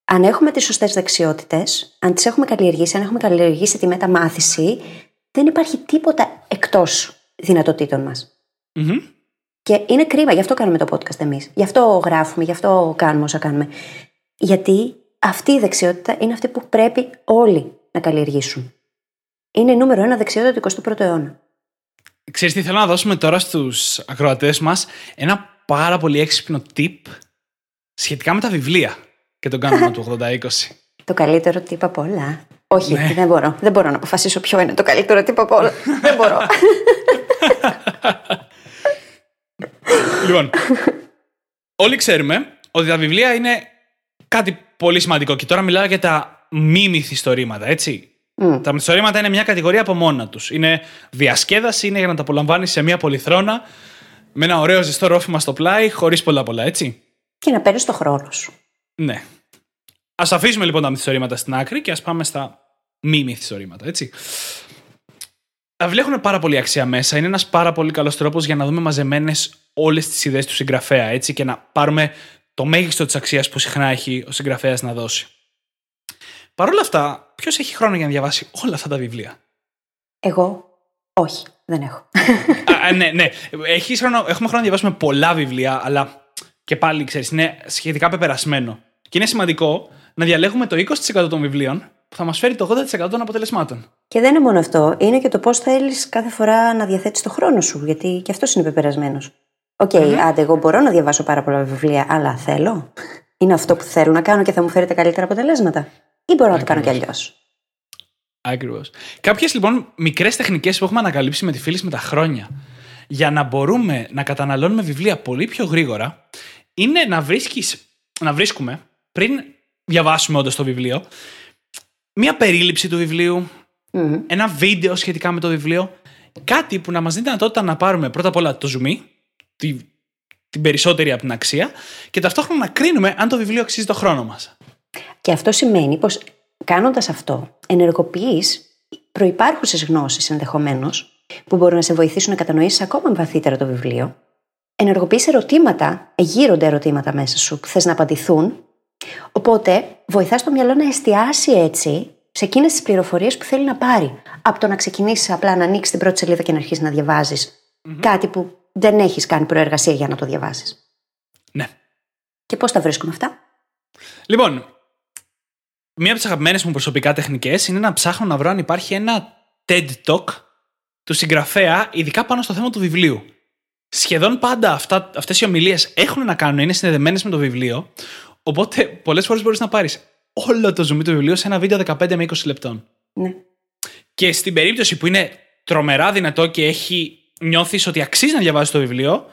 Αν έχουμε τις σωστές δεξιότητες, αν τις έχουμε καλλιεργήσει, αν έχουμε καλλιεργήσει τη μεταμάθηση, δεν υπάρχει τίποτα εκτός δυνατοτήτων μας. Μμμ. Και είναι κρίμα, γι' αυτό κάνουμε το podcast εμείς. Γι' αυτό γράφουμε, γι' αυτό κάνουμε όσα κάνουμε. Γιατί αυτή η δεξιότητα είναι αυτή που πρέπει όλοι να καλλιεργήσουν. Είναι η νούμερο ένα δεξιότητα του 21ου αιώνα. Ξέρεις τι θέλω να δώσουμε τώρα στους ακροατές μας; Ένα πάρα πολύ έξυπνο tip σχετικά με τα βιβλία και τον κανόνα του 80-20. [LAUGHS] Το καλύτερο τύπο από όλα. Όχι, Ναι. δεν μπορώ. Δεν μπορώ να αποφασίσω ποιο είναι το καλύτερο τύπο από όλα. δεν μπορώ. [LAUGHS] λοιπόν, όλοι ξέρουμε ότι τα βιβλία είναι κάτι πολύ σημαντικό και τώρα μιλάω για τα μη μυθιστορήματα, έτσι. Τα μυθιστορήματα είναι μια κατηγορία από μόνα τους. Είναι διασκέδαση, είναι για να τα απολαμβάνεις σε μια πολυθρόνα με ένα ωραίο ζεστό ρόφημα στο πλάι, χωρίς πολλά πολλά, έτσι. και να παίρνεις το χρόνο σου. Ναι. Α αφήσουμε λοιπόν τα μυθιστορήματα στην άκρη και ας πάμε στα μη μυθιστορήματα, έτσι. Τα βιβλία έχουν πάρα πολύ αξία μέσα. Είναι ένας πάρα πολύ καλός τρόπος για να δούμε μαζεμένες όλες τις ιδέες του συγγραφέα, έτσι, και να πάρουμε το μέγιστο της αξίας που συχνά έχει ο συγγραφέας να δώσει. Παρ' όλα αυτά, ποιος έχει χρόνο για να διαβάσει όλα αυτά τα βιβλία; Εγώ, όχι, δεν έχω. Α, α, ναι, ναι. Έχεις χρόνο, έχουμε χρόνο να διαβάσουμε πολλά βιβλία, αλλά και πάλι ξέρεις, είναι σχετικά πεπερασμένο. Και είναι σημαντικό να διαλέγουμε το 20% των βιβλίων που θα μας φέρει το 80% των αποτελεσμάτων. και δεν είναι μόνο αυτό. Είναι και το πώς θέλεις κάθε φορά να διαθέτεις το χρόνο σου. Γιατί και αυτός είναι πεπερασμένος. Οκ, άντε, εγώ μπορώ να διαβάσω πάρα πολλά βιβλία, αλλά θέλω. Είναι αυτό που θέλω να κάνω και θα μου φέρει τα καλύτερα αποτελέσματα. Ή μπορώ να το κάνω κι αλλιώς. Ακριβώς. Κάποιες λοιπόν μικρές τεχνικές που έχουμε ανακαλύψει με τη φίλη με τα χρόνια για να μπορούμε να καταναλώνουμε βιβλία πολύ πιο γρήγορα είναι να, βρίσκεις, να βρίσκουμε πριν διαβάσουμε όντως το βιβλίο μία περίληψη του βιβλίου, ένα βίντεο σχετικά με το βιβλίο, κάτι που να μας δίνει τη δυνατότητα να πάρουμε πρώτα απ' όλα το zoom, τη, την περισσότερη από την αξία, και ταυτόχρονα να κρίνουμε αν το βιβλίο αξίζει το χρόνο μας. Και αυτό σημαίνει πως κάνοντας αυτό, ενεργοποιείς προπάρχουσε γνώσεις ενδεχομένως, που μπορούν να σε βοηθήσουν να κατανοήσεις ακόμα βαθύτερα το βιβλίο. Ενεργοποιείς ερωτήματα, γύρονται ερωτήματα μέσα σου που θες να απαντηθούν. Οπότε βοηθάς το μυαλό να εστιάσει έτσι σε εκείνες τις πληροφορίες που θέλει να πάρει. Από το να ξεκινήσεις απλά να ανοίξεις την πρώτη σελίδα και να αρχίσεις να διαβαζει κάτι που δεν έχεις κάνει προεργασία για να το διαβάσεις. Ναι. Και πώς τα βρίσκουμε αυτά; Λοιπόν, μία από τις αγαπημένες μου προσωπικά τεχνικές είναι να ψάχνω να βρω αν υπάρχει ένα TED Talk του συγγραφέα, ειδικά πάνω στο θέμα του βιβλίου. Σχεδόν πάντα αυτά, αυτές οι ομιλίες έχουν να κάνουν, είναι συνδεδεμένες με το βιβλίο, οπότε πολλές φορές μπορείς να πάρεις όλο το zoom του βιβλίου σε ένα βίντεο 15 με 20 λεπτών. Ναι. Και στην περίπτωση που είναι τρομερά δυνατό και έχει νιώθεις ότι αξίζει να διαβάσεις το βιβλίο,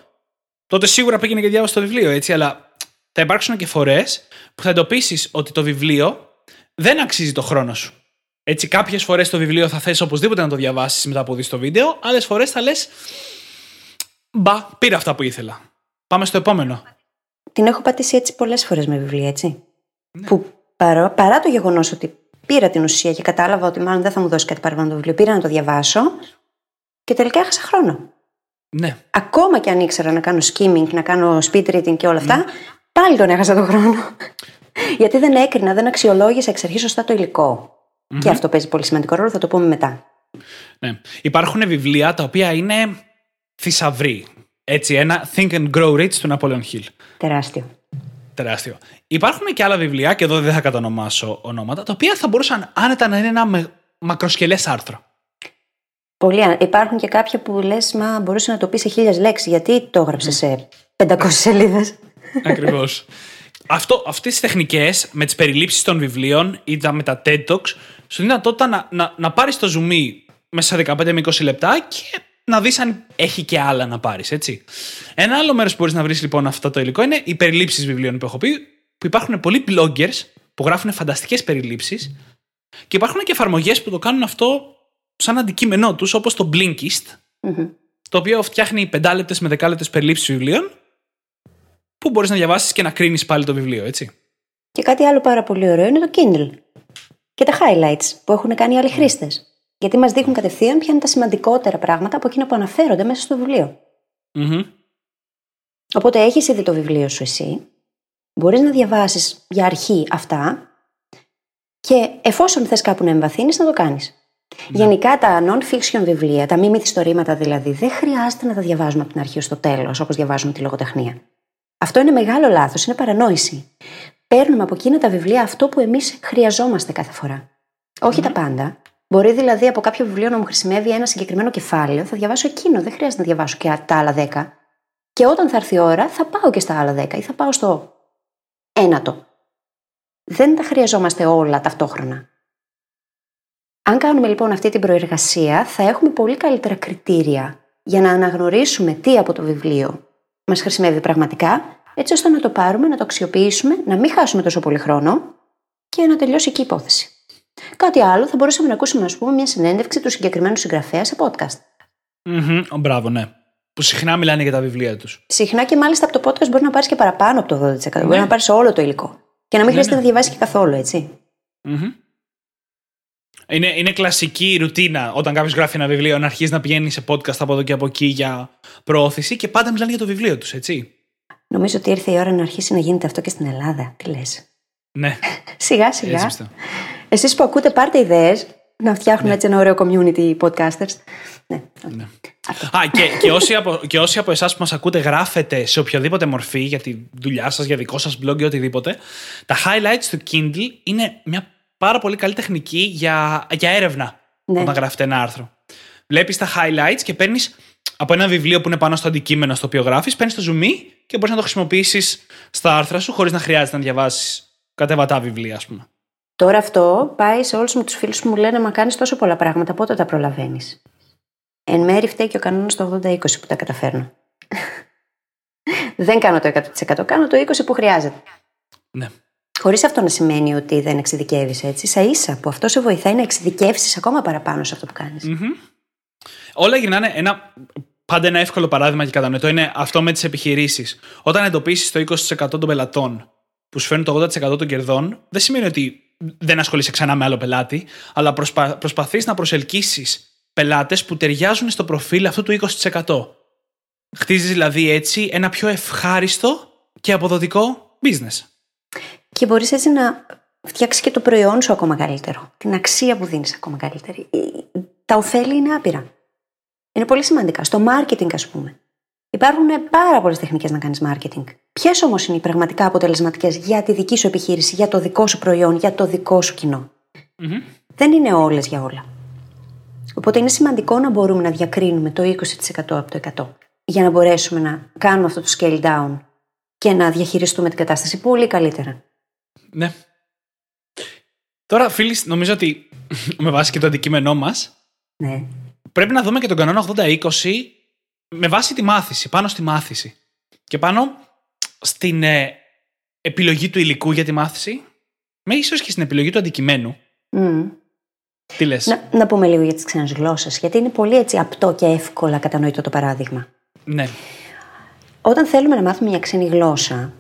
τότε σίγουρα πήγαινε και διάβασε το βιβλίο, έτσι. Αλλά θα υπάρξουν και φορές που θα εντοπίσεις ότι το βιβλίο δεν αξίζει το χρόνο σου. Έτσι, κάποιες φορές το βιβλίο θα θες οπωσδήποτε να το διαβάσεις μετά από δεις το βίντεο, άλλες φορές θα λες. Μπα, πήρα αυτά που ήθελα. Πάμε στο επόμενο. Την έχω πατήσει έτσι πολλές φορές με βιβλία, έτσι. Που παρά, παρά το γεγονός ότι πήρα την ουσία και κατάλαβα ότι μάλλον δεν θα μου δώσει κάτι παραπάνω το βιβλίο, πήρα να το διαβάσω και τελικά έχασα χρόνο. Ναι. Ακόμα και αν ήξερα να κάνω skimming, να κάνω speed reading και όλα αυτά, πάλι τον έχασα τον χρόνο. Γιατί δεν έκρινα, δεν αξιολόγησα εξ αρχής σωστά το υλικο Και αυτό παίζει πολύ σημαντικό ρόλο, θα το πούμε μετά. Ναι. Υπάρχουν βιβλία τα οποία είναι θησαυροί. Έτσι, ένα Think and Grow Rich του Napoleon Hill. Τεράστιο. Τεράστιο. Υπάρχουν και άλλα βιβλία, και εδώ δεν θα κατονομάσω ονόματα, τα οποία θα μπορούσαν άνετα να είναι ένα με... μακροσκελές άρθρο. Πολύ, άνα- υπάρχουν και κάποια που λες, μα μπορούσε να το πει σε χίλιες λέξεις. Γιατί το έγραψες σε 500 σελίδες. Ακριβώς. Αυτό, αυτές τις τεχνικές με τις περιλήψεις των βιβλίων ή τα, με τα TED Talks σου δίνει δυνατότητα να, να, να πάρεις το zoom μέσα σε 15 με 20 λεπτά και να δεις αν έχει και άλλα να πάρεις, έτσι. Ένα άλλο μέρος που μπορείς να βρεις λοιπόν αυτό το υλικό είναι οι περιλήψεις βιβλίων που έχω πει, που υπάρχουν πολλοί bloggers που γράφουν φανταστικές περιλήψεις και υπάρχουν και εφαρμογές που το κάνουν αυτό σαν αντικείμενό τους, όπως το Blinkist, το οποίο φτιάχνει 5 λεπτές με 10 λεπτές περιλήψεις βιβλίων που μπορείς να διαβάσεις και να κρίνεις πάλι το βιβλίο, έτσι. Και κάτι άλλο πάρα πολύ ωραίο είναι το Kindle. Και τα highlights που έχουν κάνει άλλοι χρήστες. Γιατί μας δείχνουν κατευθείαν ποια είναι τα σημαντικότερα πράγματα από εκείνα που αναφέρονται μέσα στο βιβλίο. Μμμ. Οπότε έχεις ήδη το βιβλίο σου εσύ, μπορείς να διαβάσεις για αρχή αυτά και εφόσον θες κάπου να εμβαθύνεις, να το κάνεις. Γενικά τα non-fiction βιβλία, τα μη μυθιστορήματα δηλαδή, δεν χρειάζεται να τα διαβάζουμε από την αρχή ως το τέλος, όπως διαβάζουμε τη λογοτεχνία. Αυτό είναι μεγάλο λάθος, είναι παρανόηση. Παίρνουμε από εκείνα τα βιβλία αυτό που εμείς χρειαζόμαστε κάθε φορά. Όχι τα πάντα. Μπορεί δηλαδή από κάποιο βιβλίο να μου χρησιμεύει ένα συγκεκριμένο κεφάλαιο, θα διαβάσω εκείνο, δεν χρειάζεται να διαβάσω και τα άλλα δέκα. Και όταν θα έρθει η ώρα, θα πάω και στα άλλα δέκα ή θα πάω στο ένατο. Δεν τα χρειαζόμαστε όλα ταυτόχρονα. Αν κάνουμε λοιπόν αυτή την προεργασία, θα έχουμε πολύ καλύτερα κριτήρια για να αναγνωρίσουμε τι από το βιβλίο μας χρησιμεύει πραγματικά, έτσι ώστε να το πάρουμε, να το αξιοποιήσουμε, να μην χάσουμε τόσο πολύ χρόνο και να τελειώσει εκεί η υπόθεση. Κάτι άλλο θα μπορούσαμε να ακούσουμε, ας πούμε, μια συνέντευξη του συγκεκριμένου συγγραφέα σε podcast. Μμμ. Ω, Μπράβο, ναι. Που συχνά μιλάνε για τα βιβλία τους. Συχνά και μάλιστα από το podcast μπορεί να πάρεις και παραπάνω από το 12%. Μπορεί να πάρεις όλο το υλικό. Και να μην χρειάζεται να διαβάσεις και καθόλου, έτσι. Είναι, είναι κλασική ρουτίνα όταν κάποιος γράφει ένα βιβλίο να αρχίζεις να πηγαίνεις σε podcast από εδώ και από εκεί για προώθηση και πάντα μιλάνε για το βιβλίο τους, έτσι. Νομίζω ότι ήρθε η ώρα να αρχίσει να γίνεται αυτό και στην Ελλάδα. Τι λες. Ναι, [LAUGHS] Σιγά έτσι σιγά. πιστεύω. Εσείς που ακούτε, πάρτε ιδέες να φτιάχνουμε έτσι ένα ωραίο community podcasters. Ναι. Α, και, και, όσοι από, και όσοι από εσάς που μας ακούτε γράφετε σε οποιαδήποτε μορφή για τη δουλειά σας, για δικό σας blog ή οτιδήποτε, τα highlights του Kindle είναι μια πάρα πολύ καλή τεχνική για, για έρευνα Ναι. όταν γράφετε ένα άρθρο. Βλέπεις τα highlights και παίρνεις από ένα βιβλίο που είναι πάνω στο αντικείμενο στο οποίο γράφεις, παίρνεις το zoom και μπορείς να το χρησιμοποιήσεις στα άρθρα σου χωρίς να χρειάζεται να διαβάσεις κατεβατά βιβλία, ας πούμε. Τώρα αυτό πάει σε όλους μου τους φίλους που μου λένε Μα κάνεις τόσο πολλά πράγματα, πότε τα προλαβαίνεις; Εν μέρη φταίει και ο κανόνας το 80-20 που τα καταφέρνω. [LAUGHS] Δεν κάνω το 100%, κάνω το 20% που χρειάζεται. Ναι. Χωρίς αυτό να σημαίνει ότι δεν εξειδικεύεις έτσι. σα ίσα που αυτό σε βοηθάει να εξειδικεύσεις ακόμα παραπάνω σε αυτό που κάνεις. Όλα γυρνάνε ένα. Πάντα ένα εύκολο παράδειγμα και κατανοητό είναι αυτό με τις επιχειρήσεις. Όταν εντοπίσεις το 20% των πελατών που σου φέρνουν το 80% των κερδών, δεν σημαίνει ότι δεν ασχολείσαι ξανά με άλλο πελάτη, αλλά προσπα... προσπαθείς να προσελκύσεις πελάτες που ταιριάζουν στο προφίλ αυτού του 20%. Χτίζεις δηλαδή έτσι ένα πιο ευχάριστο και αποδοτικό business. Και μπορείς έτσι να φτιάξεις και το προϊόν σου ακόμα καλύτερο. Την αξία που δίνεις ακόμα καλύτερη. Τα ωφέλη είναι άπειρα. Είναι πολύ σημαντικά. Στο marketing, ας πούμε. Υπάρχουν πάρα πολλές τεχνικές να κάνεις marketing. Ποιες όμως είναι οι πραγματικά αποτελεσματικές για τη δική σου επιχείρηση, για το δικό σου προϊόν, για το δικό σου κοινο Δεν είναι όλες για όλα. Οπότε είναι σημαντικό να μπορούμε να διακρίνουμε το 20% από το 100 για να μπορέσουμε να κάνουμε αυτό το scale down και να διαχειριστούμε την κατάσταση πολύ καλύτερα. Ναι. Τώρα, φίλοι, νομίζω ότι [LAUGHS] με βάση και το αντικείμενό μας, ναι. πρέπει να δούμε και τον κανόνα 80-20 με βάση τη μάθηση, πάνω στη μάθηση. Και πάνω στην ε, επιλογή του υλικού για τη μάθηση, με ίσως και στην επιλογή του αντικειμένου. Τι λες; Να, να πούμε λίγο για τις ξένες γλώσσες, γιατί είναι πολύ έτσι απτό και εύκολα κατανοητό το παράδειγμα. Ναι. Όταν θέλουμε να μάθουμε μια ξένη γλώσσα,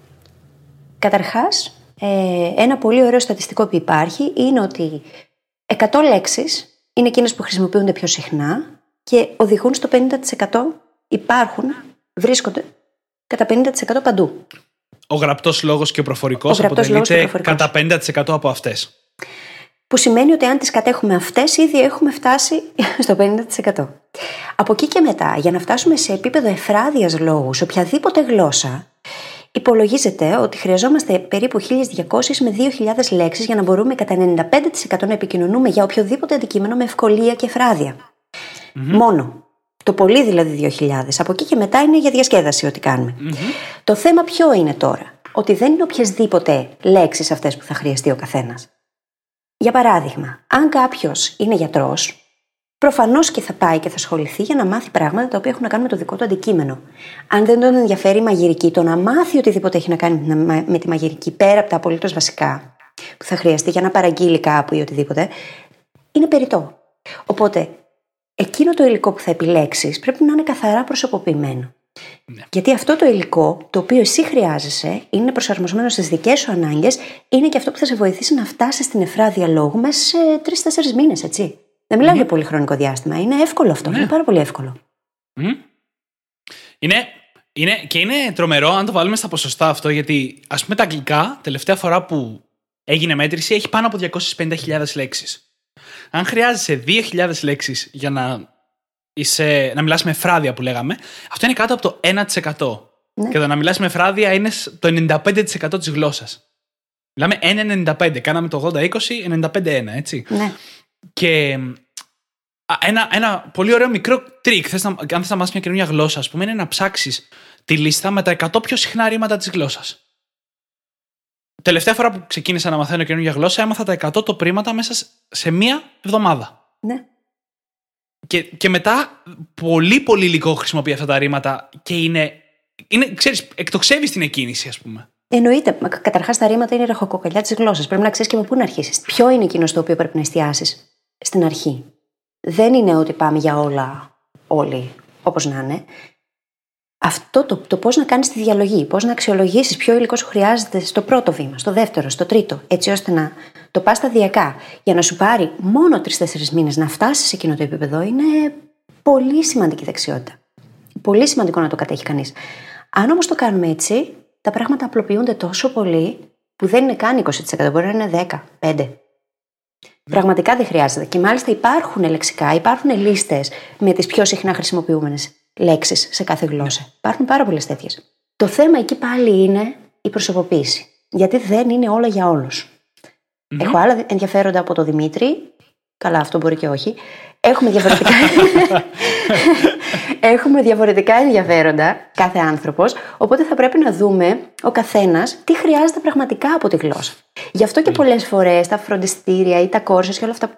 καταρχάς ε, ένα πολύ ωραίο στατιστικό που υπάρχει είναι ότι 100 λέξεις είναι εκείνες που χρησιμοποιούνται πιο συχνά και οδηγούν στο 50% υπάρχουν, βρίσκονται κατά 50% παντού. Ο γραπτός λόγος και ο προφορικός αποτελείται κατά 50% από αυτές. Που σημαίνει ότι αν τις κατέχουμε αυτές ήδη έχουμε φτάσει [LAUGHS] στο 50%. Από εκεί και μετά, για να φτάσουμε σε επίπεδο εφράδιας λόγους σε οποιαδήποτε γλώσσα, Υπολογίζεται ότι χρειαζόμαστε περίπου 1.200 με 2.000 λέξεις για να μπορούμε κατά 95% να επικοινωνούμε για οποιοδήποτε αντικείμενο με ευκολία και φραδια Μόνο. Το πολύ δηλαδή 2.000. Από εκεί και μετά είναι για διασκέδαση ό,τι κάνουμε. Το θέμα ποιο είναι τώρα; Ότι δεν είναι οποιασδήποτε λέξεις αυτές που θα χρειαστεί ο καθένας. Για παράδειγμα, αν κάποιος είναι γιατρός, Προφανώς και θα πάει και θα ασχοληθεί για να μάθει πράγματα τα οποία έχουν να κάνουν με το δικό του αντικείμενο. Αν δεν τον ενδιαφέρει η μαγειρική, το να μάθει οτιδήποτε έχει να κάνει με τη μαγειρική πέρα από τα απολύτως βασικά που θα χρειαστεί για να παραγγείλει κάπου ή οτιδήποτε, είναι περιττό. Οπότε, εκείνο το υλικό που θα επιλέξεις πρέπει να είναι καθαρά προσωποποιημένο. Ναι. Γιατί αυτό το υλικό, το οποίο εσύ χρειάζεσαι, είναι προσαρμοσμένο στις δικές σου ανάγκες, είναι και αυτό που θα σε βοηθήσει να φτάσεις στην εφράδια λόγου μέσα σε τρει-τέσσερι μήνες, έτσι. Δεν μιλάω για πολύ χρονικό διάστημα. Είναι εύκολο αυτό. Ναι. Είναι πάρα πολύ εύκολο. Είναι, είναι, και είναι τρομερό αν το βάλουμε στα ποσοστά αυτό, γιατί ας πούμε τα αγγλικά, τελευταία φορά που έγινε μέτρηση, έχει πάνω από 250.000 λέξεις. Αν χρειάζεσαι 2.000 λέξεις για να, είσαι, να μιλάς με φράδια που λέγαμε, αυτό είναι κάτω από το 1%. Ναι. Και το να μιλάς με φράδια είναι το 95% της γλώσσας. Μιλάμε 1,95. Κάναμε το 80-20, 95-1, έτσι. Ναι. Και ένα, ένα πολύ ωραίο μικρό τρικ, θες να, αν θες να μάθεις μια καινούργια γλώσσα, ας πούμε, είναι να ψάξεις τη λίστα με τα 100 πιο συχνά ρήματα της γλώσσας. Τελευταία φορά που ξεκίνησα να μαθαίνω καινούργια γλώσσα, έμαθα τα 100 top ρήματα μέσα σε μία εβδομάδα. Ναι. Και, και μετά, πολύ πολύ υλικό χρησιμοποιεί αυτά τα ρήματα και είναι, είναι ξέρεις, εκτοξεύεις την εκκίνηση, ας πούμε. Εννοείται. Καταρχάς, τα ρήματα είναι η ραχοκοκαλιά της γλώσσας. Πρέπει να ξέρεις και από πού να αρχίσεις. Ποιο είναι εκείνος το οποίο πρέπει να εστιάσεις; Στην αρχή. Δεν είναι ότι πάμε για όλα όλοι όπως να είναι. Αυτό το, το πώς να κάνεις τη διαλογή, πώς να αξιολογήσεις ποιο υλικό σου χρειάζεται στο πρώτο βήμα, στο δεύτερο, στο τρίτο, έτσι ώστε να το πας σταδιακά για να σου πάρει μόνο τρει-τέσσερι μήνες να φτάσεις σε εκείνο το επίπεδο, είναι πολύ σημαντική δεξιότητα. Πολύ σημαντικό να το κατέχει κανείς. Αν όμως το κάνουμε έτσι, τα πράγματα απλοποιούνται τόσο πολύ που δεν είναι καν 20%, μπορεί να είναι 10, 5. Πραγματικά δεν χρειάζεται. Και μάλιστα υπάρχουν λεξικά, υπάρχουν λίστες με τις πιο συχνά χρησιμοποιούμενες λέξεις σε κάθε γλώσσα. Ναι. Υπάρχουν πάρα πολλές τέτοιες. Το θέμα εκεί πάλι είναι η προσωποποίηση. Γιατί δεν είναι όλα για όλου. Έχω άλλα ενδιαφέροντα από το Δημήτρη. Καλά, αυτό μπορεί και όχι. Έχουμε διαφορετικά. [LAUGHS] Έχουμε διαφορετικά ενδιαφέροντα, κάθε άνθρωπος. Οπότε θα πρέπει να δούμε ο καθένας τι χρειάζεται πραγματικά από τη γλώσσα. Γι' αυτό και πολλές φορές τα φροντιστήρια ή τα κόρσε και όλα αυτά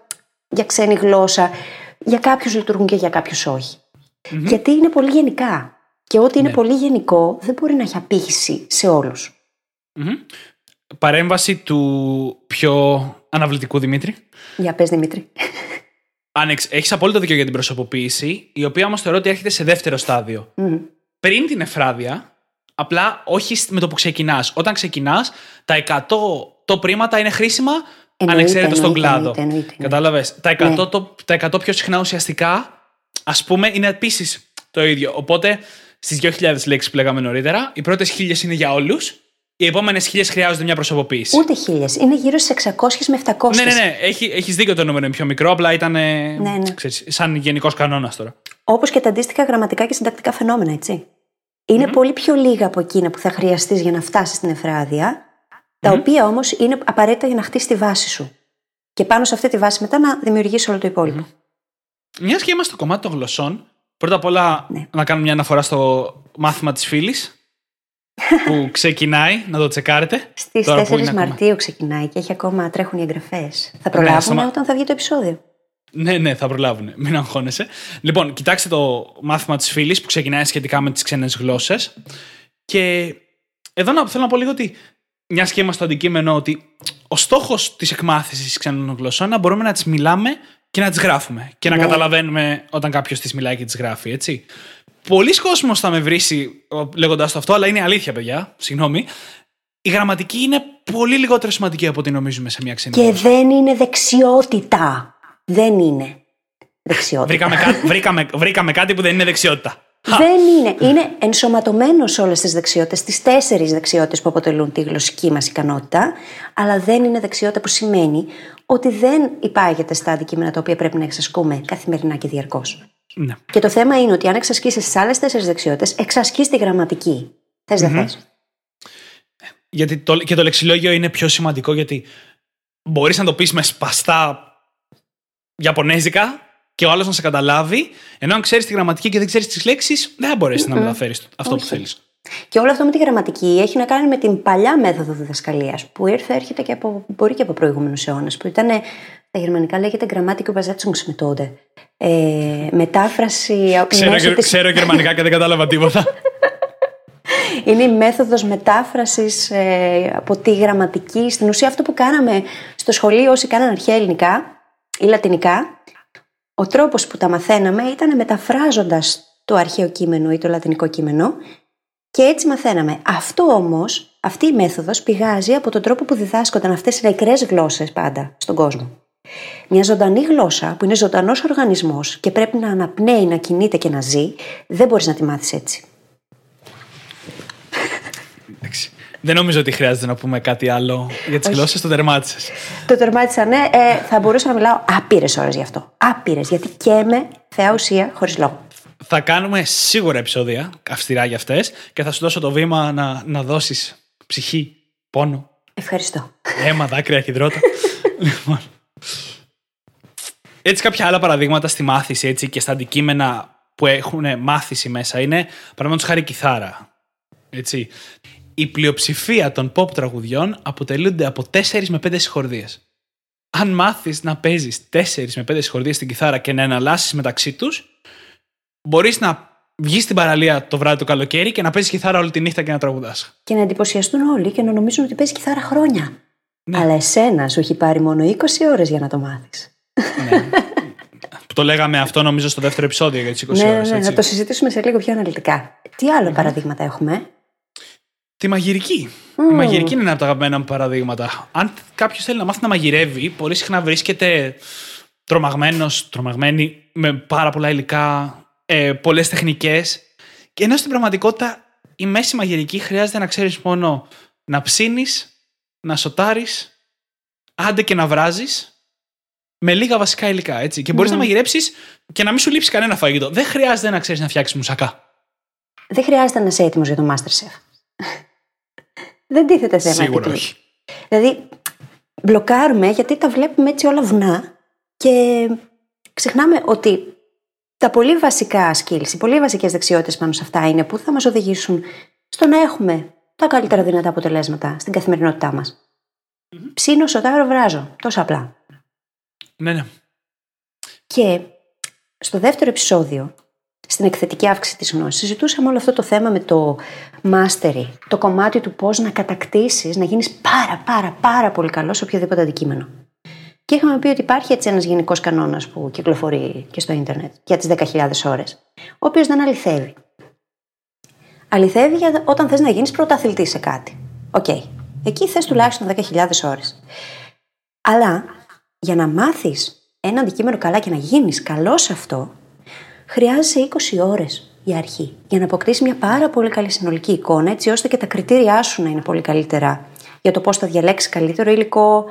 για ξένη γλώσσα, για κάποιους λειτουργούν και για κάποιους Γιατί είναι πολύ γενικά. Και ό,τι είναι ναι. πολύ γενικό δεν μπορεί να έχει απήχηση σε όλους. Παρέμβαση του πιο αναβλητικού Δημήτρη. Για πες Δημήτρη. Αν έχεις απόλυτο δίκιο για την προσωποποίηση, η οποία όμως θεωρώ ότι έρχεται σε δεύτερο στάδιο. Μμμ. Πριν την εφράδια, απλά όχι με το που ξεκινάς. Όταν ξεκινάς, τα 100 το πρίματα είναι χρήσιμα Εννοείται, ανεξαίρετα στον εννοείται, κλάδο. εννοείται, εννοείται. Κατάλαβες; Τα, 100 Ναι. το, τα 100 πιο συχνά ουσιαστικά, ας πούμε, είναι επίσης το ίδιο. Οπότε στις 2.000 λέξεις που λέγαμε νωρίτερα, οι πρώτες 1.000 είναι για όλους. Οι επόμενες 1.000 χρειάζονται μια προσωποποίηση. Ούτε χίλιες. Είναι γύρω στις 600 με 700. Ναι, ναι, ναι. Έχει, έχεις δίκιο το νούμερο είναι πιο μικρό, απλά ήταν. ε, ναι. Ξέρεις, σαν γενικός κανόνας τώρα. Όπως και τα αντίστοιχα γραμματικά και συντακτικά φαινόμενα, έτσι. Είναι πολύ πιο λίγα από εκείνα που θα χρειαστείς για να φτάσεις στην εφράδια, τα οποία όμως είναι απαραίτητα για να χτίσεις τη βάση σου. Και πάνω σε αυτή τη βάση μετά να δημιουργήσεις όλο το υπόλοιπο. Μιας και είμαστε στο κομμάτι των γλωσσών, πρώτα απ' όλα Ναι. να κάνουμε μια αναφορά στο μάθημα της φίλης. Που ξεκινάει, να το τσεκάρετε. Στις Τώρα που 4 είναι ακόμα. Μαρτίου ξεκινάει και έχει ακόμα τρέχουν οι εγγραφές. Θα προλάβουμε σταμα- όταν θα βγει το επεισόδιο; Ναι, ναι, θα προλάβουν. Μην αγχώνεσαι. Λοιπόν, κοιτάξτε το μάθημα της φίλης που ξεκινάει σχετικά με τις ξένες γλώσσες. Και εδώ να, θέλω να πω λίγο ότι, μιας και είμαστε στο αντικείμενο, ότι ο στόχος της εκμάθησης ξένων γλωσσών είναι να μπορούμε να τις μιλάμε και να τις γράφουμε. Και να Ναι. καταλαβαίνουμε όταν κάποιος τις μιλάει και τις γράφει, έτσι. Πολλοί κόσμος θα με βρίσει λέγοντας το αυτό, αλλά είναι αλήθεια, παιδιά. Συγγνώμη. Η γραμματική είναι πολύ λιγότερο σημαντική από ό,τι νομίζουμε σε μια ξένη Και γλώσσα. δεν είναι δεξιότητα. Δεν είναι δεξιότητα. Βρήκαμε, κά- [LAUGHS] βρήκαμε, βρήκαμε κάτι που δεν είναι δεξιότητα. Χα. Δεν είναι. Είναι ενσωματωμένος σε όλες τις δεξιότητες, τις τέσσερις δεξιότητες που αποτελούν τη γλωσσική μας ικανότητα, αλλά δεν είναι δεξιότητα που σημαίνει ότι δεν υπάγεται στα αντικείμενα τα οποία πρέπει να εξασκούμε καθημερινά και διαρκώς. Ναι. Και το θέμα είναι ότι αν εξασκήσεις τις άλλες τέσσερις δεξιότητες, εξασκείς τη γραμματική. Θες δεν θες; Γιατί το, και το λεξιλόγιο είναι πιο σημαντικό γιατί μπορείς να το πεις με σπαστά Ιαπωνέζικα και ο άλλος να σε καταλάβει, ενώ αν ξέρεις τη γραμματική και δεν ξέρεις τις λέξεις, δεν θα μπορέσεις να μεταφέρεις αυτό που Όχι. θέλεις. Και όλο αυτό με τη γραμματική έχει να κάνει με την παλιά μέθοδο διδασκαλίας που ήρθε, έρχεται και από, μπορεί και από προηγούμενους αιώνες, που ήταν τα γερμανικά λέγεται Grammatik Übersetzungsmethode. Ε, μετάφραση από Ξέρω, μέσω γε- της- ξέρω γερμανικά και δεν κατάλαβα τίποτα. [LAUGHS] Είναι η μέθοδος μετάφρασης ε, από τη γραμματική. Στην ουσία αυτό που κάναμε στο σχολείο όσοι κάναν αρχαία ελληνικά ή λατινικά, ο τρόπος που τα μαθαίναμε ήταν μεταφράζοντας το αρχαίο κείμενο ή το λατινικό κείμενο και έτσι μαθαίναμε. Αυτό όμως, αυτή η μέθοδος πηγάζει από τον τρόπο που διδάσκονταν αυτές οι νεκρές γλώσσες πάντα στον κόσμο. Μια ζωντανή γλώσσα που είναι ζωντανός οργανισμός και πρέπει να αναπνέει, να κινείται και να ζει, δεν μπορείς να τη μάθεις έτσι. Εντάξει. δεν νομίζω ότι χρειάζεται να πούμε κάτι άλλο για τις Όχι. γλώσσες. Το τερμάτισες. Το τερμάτισα, ναι. Ε, θα μπορούσα να μιλάω άπειρες ώρες γι' αυτό. Άπειρες. Γιατί καίμε θεά ουσία χωρίς λόγο. Θα κάνουμε σίγουρα επεισόδια αυστηρά για αυτές και θα σου δώσω το βήμα να, να δώσεις ψυχή, πόνο, Ευχαριστώ. αίμα, δάκρυα, χυδρότα. [LAUGHS] λοιπόν. Έτσι, κάποια άλλα παραδείγματα στη μάθηση έτσι, και στα αντικείμενα που έχουν μάθηση μέσα είναι, παραδείγματος χάρη, κιθάρα. Έτσι. Η πλειοψηφία των pop τραγουδιών αποτελούνται από 4 με 5 συγχορδίες. Αν μάθεις να παίζεις 4 με 5 συγχορδίες στην κιθάρα και να εναλλάσσεις μεταξύ τους, μπορείς να βγεις στην παραλία το βράδυ το καλοκαίρι και να παίζεις κιθάρα όλη τη νύχτα και να τραγουδάς. Και να εντυπωσιαστούν όλοι και να νομίζουν ότι παίζει κιθάρα χρόνια. Ναι. Αλλά εσένα σου έχει πάρει μόνο 20 ώρες για να το μάθεις. ναι. Που το λέγαμε αυτό νομίζω στο δεύτερο επεισόδιο για τις 20 Ναι, ναι, ώρες, ναι, έτσι. να το συζητήσουμε σε λίγο πιο αναλυτικά. Τι άλλο παραδείγματα έχουμε; Τη μαγειρική. Η μαγειρική είναι ένα από τα αγαπημένα μου παραδείγματα. Αν κάποιος θέλει να μάθει να μαγειρεύει, πολύ συχνά βρίσκεται τρομαγμένος, τρομαγμένη, με πάρα πολλά υλικά, ε, πολλές τεχνικές. Και ενώ στην πραγματικότητα η μέση μαγειρική χρειάζεται να ξέρεις μόνο να ψήνεις, να σοτάρεις, άντε και να βράζεις, με λίγα βασικά υλικά. Έτσι. Και μπορείς να μαγειρέψεις και να μην σου λείψει κανένα φαγητό. Δεν χρειάζεται να ξέρεις να φτιάξεις μουσακά. Δεν χρειάζεται να είσαι έτοιμος για το Masterchef. Δεν τίθεται θέμα. Σίγουρα εκεί. όχι. Δηλαδή, μπλοκάρουμε γιατί τα βλέπουμε έτσι όλα βουνά και ξεχνάμε ότι τα πολύ βασικά skills, οι πολύ βασικές δεξιότητες πάνω σε αυτά είναι που θα μας οδηγήσουν στο να έχουμε τα καλύτερα δυνατά αποτελέσματα στην καθημερινότητά μας. Ψήνω, σοτάρω, βράζω. Τόσο απλά. Ναι, ναι. Και στο δεύτερο επεισόδιο στην εκθετική αύξηση της γνώσης. Συζητούσαμε όλο αυτό το θέμα με το mastery, το κομμάτι του πώς να κατακτήσεις, να γίνεις πάρα πάρα πάρα πολύ καλός σε οποιοδήποτε αντικείμενο. Και είχαμε πει ότι υπάρχει έτσι ένας γενικός κανόνας που κυκλοφορεί και στο ίντερνετ για τις 10.000 ώρες, ο οποίος δεν αληθεύει. Αληθεύει για όταν θες να γίνεις πρωταθλητής σε κάτι. OK. Okay. Εκεί θες τουλάχιστον 10.000 ώρες. Αλλά για να μάθεις ένα αντικείμενο καλά και να γίνεις καλός σε αυτό, χρειάζεσαι 20 ώρες για αρχή. Για να αποκτήσεις μια πάρα πολύ καλή συνολική εικόνα, έτσι ώστε και τα κριτήριά σου να είναι πολύ καλύτερα για το πώς θα διαλέξεις καλύτερο υλικό,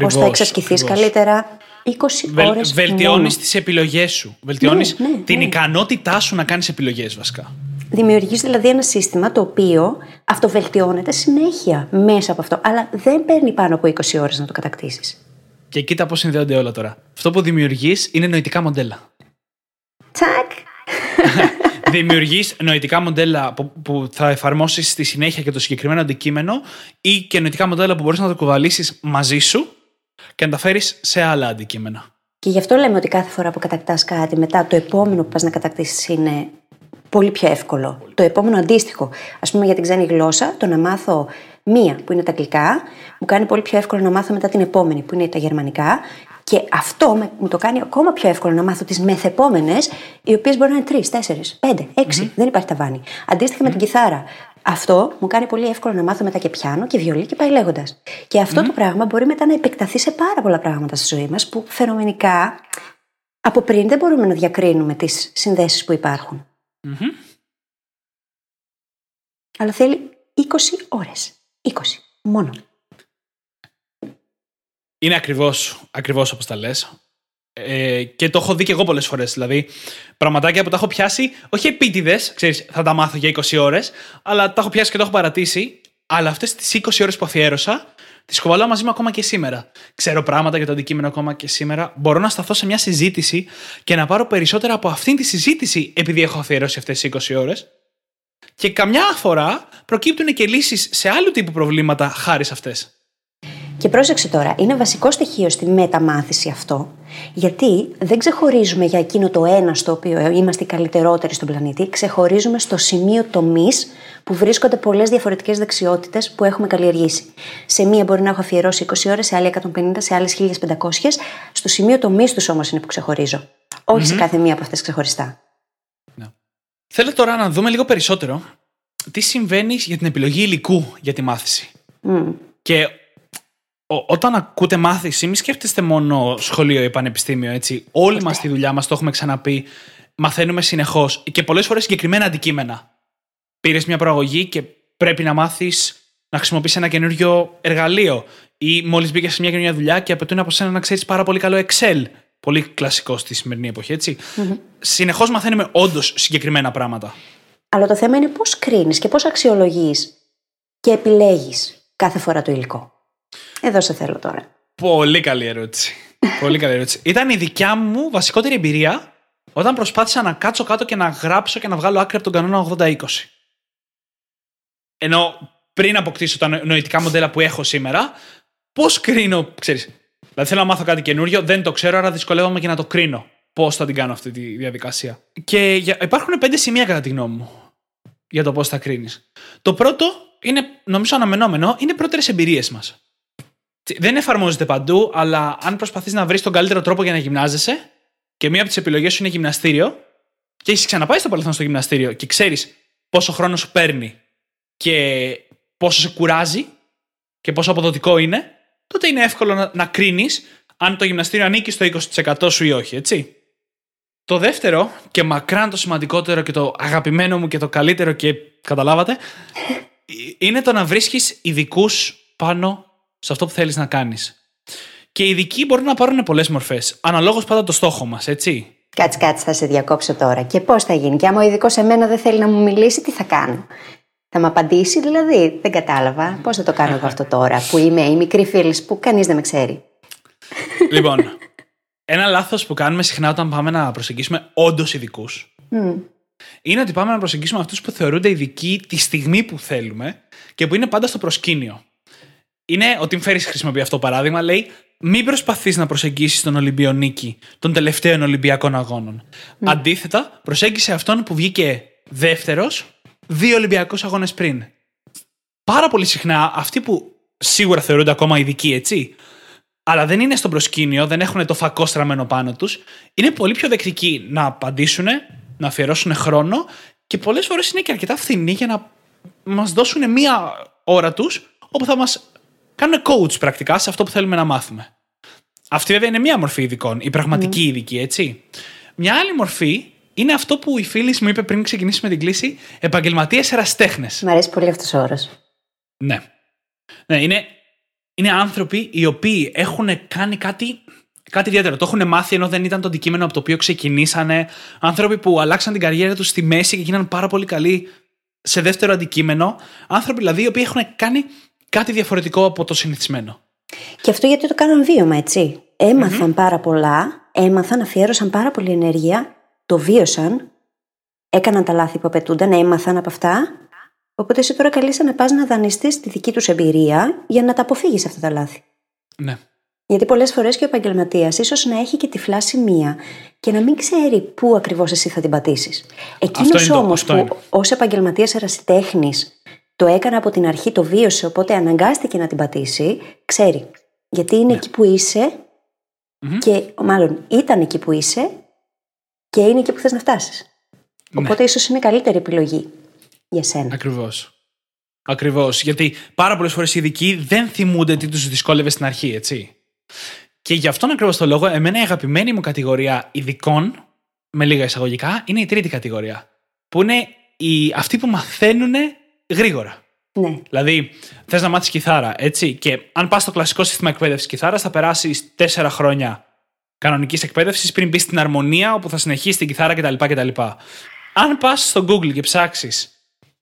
πώς θα εξασκηθείς καλύτερα. 20 ώρες. Βελτιώνεις τις επιλογές σου. Βελτιώνεις ναι, ναι, την ναι. ικανότητά σου να κάνεις επιλογές, βασικά. Δημιουργείς δηλαδή ένα σύστημα το οποίο αυτοβελτιώνεται συνέχεια μέσα από αυτό. Αλλά δεν παίρνει πάνω από 20 ώρες να το κατακτήσεις. Και κοίτα πώς συνδέονται όλα τώρα. Αυτό που δημιουργείς είναι νοητικά μοντέλα. Τσακ! [LAUGHS] Δημιουργείς νοητικά μοντέλα που, θα εφαρμόσεις στη συνέχεια και το συγκεκριμένο αντικείμενο ή και νοητικά μοντέλα που μπορείς να τα κουβαλήσεις μαζί σου και να τα φέρεις σε άλλα αντικείμενα. Και γι' αυτό λέμε ότι κάθε φορά που κατακτάς κάτι, μετά το επόμενο που πας να κατακτήσεις είναι πολύ πιο εύκολο. Το επόμενο αντίστοιχο. Α πούμε για την ξένη γλώσσα, το να μάθω μία που είναι τα αγγλικά, μου κάνει πολύ πιο εύκολο να μάθω μετά την επόμενη που είναι τα γερμανικά. Και αυτό μου το κάνει ακόμα πιο εύκολο να μάθω τις μεθεπόμενες, οι οποίες μπορεί να είναι τρεις, τέσσερις, πέντε, Δεν υπάρχει ταβάνι. με την κιθάρα. Αυτό μου κάνει πολύ εύκολο να μάθω μετά και πιάνω και βιολί και πάει λέγοντας. Και αυτό το πράγμα μπορεί μετά να επεκταθεί σε πάρα πολλά πράγματα στη ζωή μας που φαινομενικά από πριν δεν μπορούμε να διακρίνουμε τις συνδέσεις που υπάρχουν. Αλλά θέλει 20 ώρες. 20. Μόνο. Είναι ακριβώς, ακριβώς όπως τα λες. Ε, και το έχω δει και εγώ πολλές φορές. Δηλαδή, πραγματάκια που τα έχω πιάσει, όχι επίτηδες, ξέρεις, θα τα μάθω για 20 ώρες, αλλά τα έχω πιάσει και το έχω παρατήσει. Αλλά αυτές τις 20 ώρες που αφιέρωσα, τι κουβαλάω μαζί μου ακόμα και σήμερα. Ξέρω πράγματα για το αντικείμενο ακόμα και σήμερα. Μπορώ να σταθώ σε μια συζήτηση και να πάρω περισσότερα από αυτήν τη συζήτηση επειδή έχω αφιερώσει αυτές τις 20 ώρες. Και καμιά φορά προκύπτουν και λύσεις σε άλλου τύπου προβλήματα χάρη σε αυτές. Και πρόσεξε τώρα, είναι βασικό στοιχείο στη μεταμάθηση αυτό, γιατί δεν ξεχωρίζουμε για εκείνο το ένα στο οποίο είμαστε οι καλύτερότεροι στον πλανήτη, ξεχωρίζουμε στο σημείο τομής που βρίσκονται πολλές διαφορετικές δεξιότητες που έχουμε καλλιεργήσει. Σε μία μπορεί να έχω αφιερώσει 20 ώρες, σε άλλη 150, σε άλλες 1500. Στο σημείο τομής του όμω είναι που ξεχωρίζω. Όχι σε κάθε μία από αυτές ξεχωριστά. Ναι. Θέλω τώρα να δούμε λίγο περισσότερο τι συμβαίνει για την επιλογή υλικού για τη μάθηση. Και όταν ακούτε μάθηση, μην σκέφτεστε μόνο σχολείο ή πανεπιστήμιο. Έτσι. Όλοι μας στη δουλειά μας το έχουμε ξαναπεί. Μαθαίνουμε συνεχώς και πολλές φορές συγκεκριμένα αντικείμενα. Πήρες μια προαγωγή και πρέπει να μάθεις να χρησιμοποιήσει ένα καινούριο εργαλείο. Ή μόλις μπήκες σε μια καινούργια δουλειά και απαιτούν από σένα να ξέρεις πάρα πολύ καλό Excel. Πολύ κλασικό στη σημερινή εποχή, έτσι. Mm-hmm. Συνεχώς μαθαίνουμε όντως συγκεκριμένα πράγματα. Αλλά το θέμα είναι πώς κρίνεις και πώς αξιολογείς και επιλέγεις κάθε φορά το υλικό. Εδώ σε θέλω τώρα. Πολύ καλή ερώτηση. Πολύ καλή ερώτηση. Ήταν η δικιά μου βασικότερη εμπειρία όταν προσπάθησα να κάτσω κάτω και να γράψω και να βγάλω άκρη από τον κανόνα 80-20. Ενώ πριν αποκτήσω τα νοητικά μοντέλα που έχω σήμερα, πώς κρίνω, ξέρεις, Δηλαδή θέλω να μάθω κάτι καινούριο, δεν το ξέρω, άρα δυσκολεύομαι και να το κρίνω. Πώς θα την κάνω αυτή τη διαδικασία. Και υπάρχουν πέντε σημεία κατά τη γνώμη μου για το πώς θα κρίνεις. Το πρώτο είναι, νομίζω, αναμενόμενο, είναι πρώτερες εμπειρίες μας. Δεν εφαρμόζεται παντού, αλλά αν προσπαθείς να βρεις τον καλύτερο τρόπο για να γυμνάζεσαι και μία από τις επιλογές σου είναι γυμναστήριο και έχεις ξαναπάει στο παρελθόν στο γυμναστήριο και ξέρεις πόσο χρόνο σου παίρνει και πόσο σε κουράζει και πόσο αποδοτικό είναι, τότε είναι εύκολο να, να κρίνεις αν το γυμναστήριο ανήκει στο 20% σου ή όχι, έτσι. Το δεύτερο και μακράν το σημαντικότερο και το αγαπημένο μου και το καλύτερο και καταλάβατε, είναι το να βρίσκεις ειδικούς πάνω σε αυτό που θέλεις να κάνεις. Και οι ειδικοί μπορούν να πάρουν πολλές μορφές. Αναλόγως πάντα το στόχο μας, έτσι. Κάτσε, κάτσε, θα σε διακόψω τώρα. Και πώς θα γίνει. Και άμα ο ειδικός σε μένα δεν θέλει να μου μιλήσει, τι θα κάνω; Θα μου απαντήσει, δηλαδή; Δεν κατάλαβα. Πώς θα το κάνω εγώ αυτό τώρα, που είμαι η μικρή φίλης που κανείς δεν με ξέρει; Λοιπόν, ένα λάθος που κάνουμε συχνά όταν πάμε να προσεγγίσουμε όντως ειδικούς mm. είναι ότι πάμε να προσεγγίσουμε αυτούς που θεωρούνται ειδικοί τη στιγμή που θέλουμε και που είναι πάντα στο προσκήνιο είναι ο Tim Ferriss χρησιμοποιεί αυτό το παράδειγμα. Λέει μην προσπαθείς να προσεγγίσεις τον Ολυμπιονίκη των τελευταίων Ολυμπιακών Αγώνων. Αντίθετα, προσέγγισε αυτόν που βγήκε δεύτερος δύο Ολυμπιακούς αγώνες πριν. Πάρα πολύ συχνά αυτοί που σίγουρα θεωρούνται ακόμα ειδικοί, έτσι, αλλά δεν είναι στο προσκήνιο, δεν έχουν το φακό στραμμένο πάνω τους, είναι πολύ πιο δεκτικοί να απαντήσουν, να αφιερώσουν χρόνο και πολλές φορές είναι και αρκετά φθηνοί για να μας δώσουν μία ώρα τους όπου θα μας κάνουν coach πρακτικά σε αυτό που θέλουμε να μάθουμε. Αυτή βέβαια είναι μία μορφή ειδικών, η πραγματική ειδική, έτσι. Μια άλλη μορφή είναι αυτό που η φίλης μου είπε πριν ξεκινήσουμε την κλίση, επαγγελματίες εραστέχνες. Μ' αρέσει πολύ αυτός ο όρος. Ναι. Ναι, είναι, είναι άνθρωποι οι οποίοι έχουν κάνει κάτι, κάτι ιδιαίτερο. Το έχουν μάθει ενώ δεν ήταν το αντικείμενο από το οποίο ξεκινήσανε. Άνθρωποι που αλλάξαν την καριέρα τους στη μέση και γίνανε πάρα πολύ καλοί σε δεύτερο αντικείμενο. Άνθρωποι δηλαδή οι οποίοι έχουν κάνει κάτι διαφορετικό από το συνηθισμένο. Και αυτό γιατί το κάναν βίωμα, έτσι. Έμαθαν πάρα πολλά, έμαθαν, αφιέρωσαν πάρα πολύ ενέργεια, το βίωσαν, έκαναν τα λάθη που απαιτούνταν, έμαθαν από αυτά. Οπότε εσύ τώρα καλείσαι να πας να δανειστείς τη δική τους εμπειρία για να τα αποφύγεις αυτά τα λάθη. Ναι. Γιατί πολλές φορές και ο επαγγελματίας ίσως να έχει και τυφλά σημεία και να μην ξέρει πού ακριβώς εσύ θα την πατήσεις. Αυτό είναι Εκείνο το- όμως αυτό που είναι. ως επαγγελματίας ερασιτέχνης το έκανε από την αρχή, το βίωσε, οπότε αναγκάστηκε να την πατήσει, ξέρει. Γιατί Ναι. είναι εκεί που είσαι και μάλλον ήταν εκεί που είσαι και είναι εκεί που θες να φτάσεις. Ναι. Οπότε ίσως είναι καλύτερη επιλογή για σένα. Ακριβώς. Ακριβώς. Γιατί πάρα πολλές φορές οι ειδικοί δεν θυμούνται τι τους δυσκόλευε στην αρχή, έτσι. Και γι' αυτόν ακριβώς το λόγο, εμένα η αγαπημένη μου κατηγορία ειδικών, με λίγα εισαγωγικά, είναι η τρίτη κατηγορία. Που είναι οι, αυτοί που μαθαίνουν γρήγορα. Ναι. Δηλαδή, θες να μάθεις κιθάρα, έτσι. Και αν πας στο κλασικό σύστημα εκπαίδευσης κιθάρας, θα περάσεις τέσσερα χρόνια κανονικής εκπαίδευσης πριν μπεις στην αρμονία, όπου θα συνεχίσεις την κιθάρα κτλ. κτλ. Αν πας στο Google και ψάξεις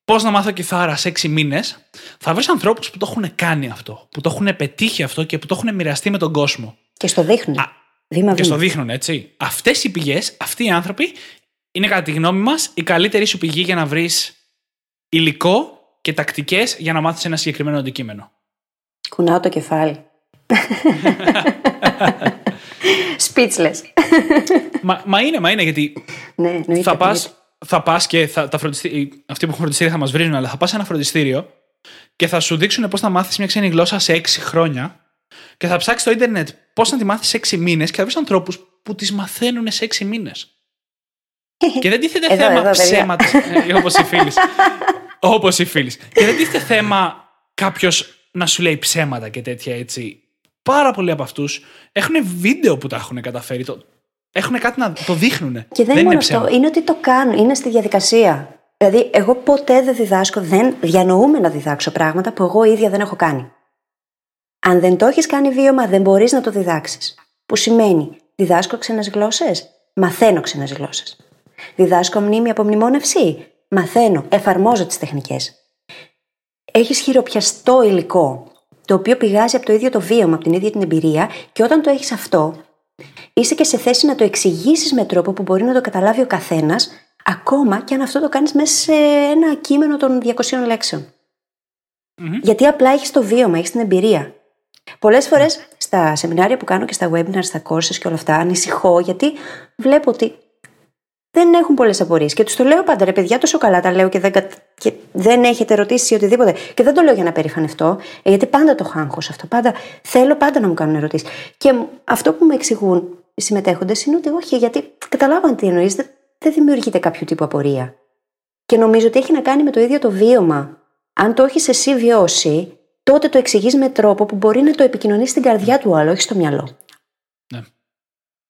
πώς να μάθω κιθάρα σε έξι μήνες, θα βρεις ανθρώπους που το έχουν κάνει αυτό, που το έχουν πετύχει αυτό και που το έχουν μοιραστεί με τον κόσμο. Και στο δείχνουν. Α, βήμα Και βήμα. στο δείχνουν, έτσι. Αυτές οι πηγές, αυτοί οι άνθρωποι, είναι κατά τη γνώμη μας η καλύτερη σου πηγή για να βρεις υλικό και τακτικές για να μάθεις ένα συγκεκριμένο αντικείμενο. Κουνάω το κεφάλι. [LAUGHS] Speechless. μα, μα είναι, μα είναι, γιατί ναι, εννοείται. θα πας εννοείται. θα πας και θα, τα φροντιστή, αυτοί που έχουν φροντιστήρια θα μας βρίζουν, αλλά θα πας σε ένα φροντιστήριο και θα σου δείξουν πώς να μάθεις μια ξένη γλώσσα σε έξι χρόνια και θα ψάξεις στο ίντερνετ πώς να τη μάθεις σε έξι μήνες και θα βρεις ανθρώπους που τις μαθαίνουν σε έξι μήνες. [LAUGHS] και δεν τίθεται Εδώ, θέμα εδώ, παιδιά. ψέματα. Όπως οι φίλοι. [LAUGHS] Όπως οι φίλοι. Και δεν τίθεται θέμα κάποιος να σου λέει ψέματα και τέτοια έτσι. Πάρα πολλοί από αυτούς έχουν βίντεο που τα έχουν καταφέρει. Το, έχουν κάτι να το δείχνουν. Και δεν, είναι μόνο ψέμα. αυτό, είναι ότι το κάνουν, είναι στη διαδικασία. Δηλαδή, εγώ ποτέ δεν διδάσκω, δεν διανοούμε να διδάξω πράγματα που εγώ ίδια δεν έχω κάνει. Αν δεν το έχεις κάνει βίωμα, δεν μπορείς να το διδάξεις. Που σημαίνει, διδάσκω ξένες γλώσσες, μαθαίνω ξένες γλώσσες. Διδάσκω μνήμη από μνημόνευση, μαθαίνω, εφαρμόζω τις τεχνικές. Έχεις χειροπιαστό υλικό, το οποίο πηγάζει από το ίδιο το βίωμα, από την ίδια την εμπειρία, και όταν το έχεις αυτό, είσαι και σε θέση να το εξηγήσεις με τρόπο που μπορεί να το καταλάβει ο καθένας, ακόμα και αν αυτό το κάνεις μέσα σε ένα κείμενο των 200 λεξεων Γιατί απλά έχεις το βίωμα, έχεις την εμπειρία. Πολλές φορές στα σεμινάρια που κάνω και στα webinars, στα courses και όλα αυτά, ανησυχώ γιατί βλέπω ότι δεν έχουν πολλές απορίες. Και τους το λέω πάντα, ρε παιδιά, τόσο καλά τα λέω και δεν, κατ- και δεν έχετε ερωτήσει ή οτιδήποτε. Και δεν το λέω για να περηφανευτώ, ε, γιατί πάντα το έχω άγχος αυτό. Πάντα, θέλω πάντα να μου κάνουν ερωτήσεις. Και μ- αυτό που με εξηγούν οι συμμετέχοντες είναι ότι όχι, γιατί καταλάβαν τι εννοείς, δεν, δεν δημιουργείται κάποιο τύπου απορία. Και νομίζω ότι έχει να κάνει με το ίδιο το βίωμα. Αν το έχεις εσύ βιώσει, τότε το εξηγείς με τρόπο που μπορεί να το επικοινωνήσει στην καρδιά του άλλου, όχι στο μυαλό. Ναι.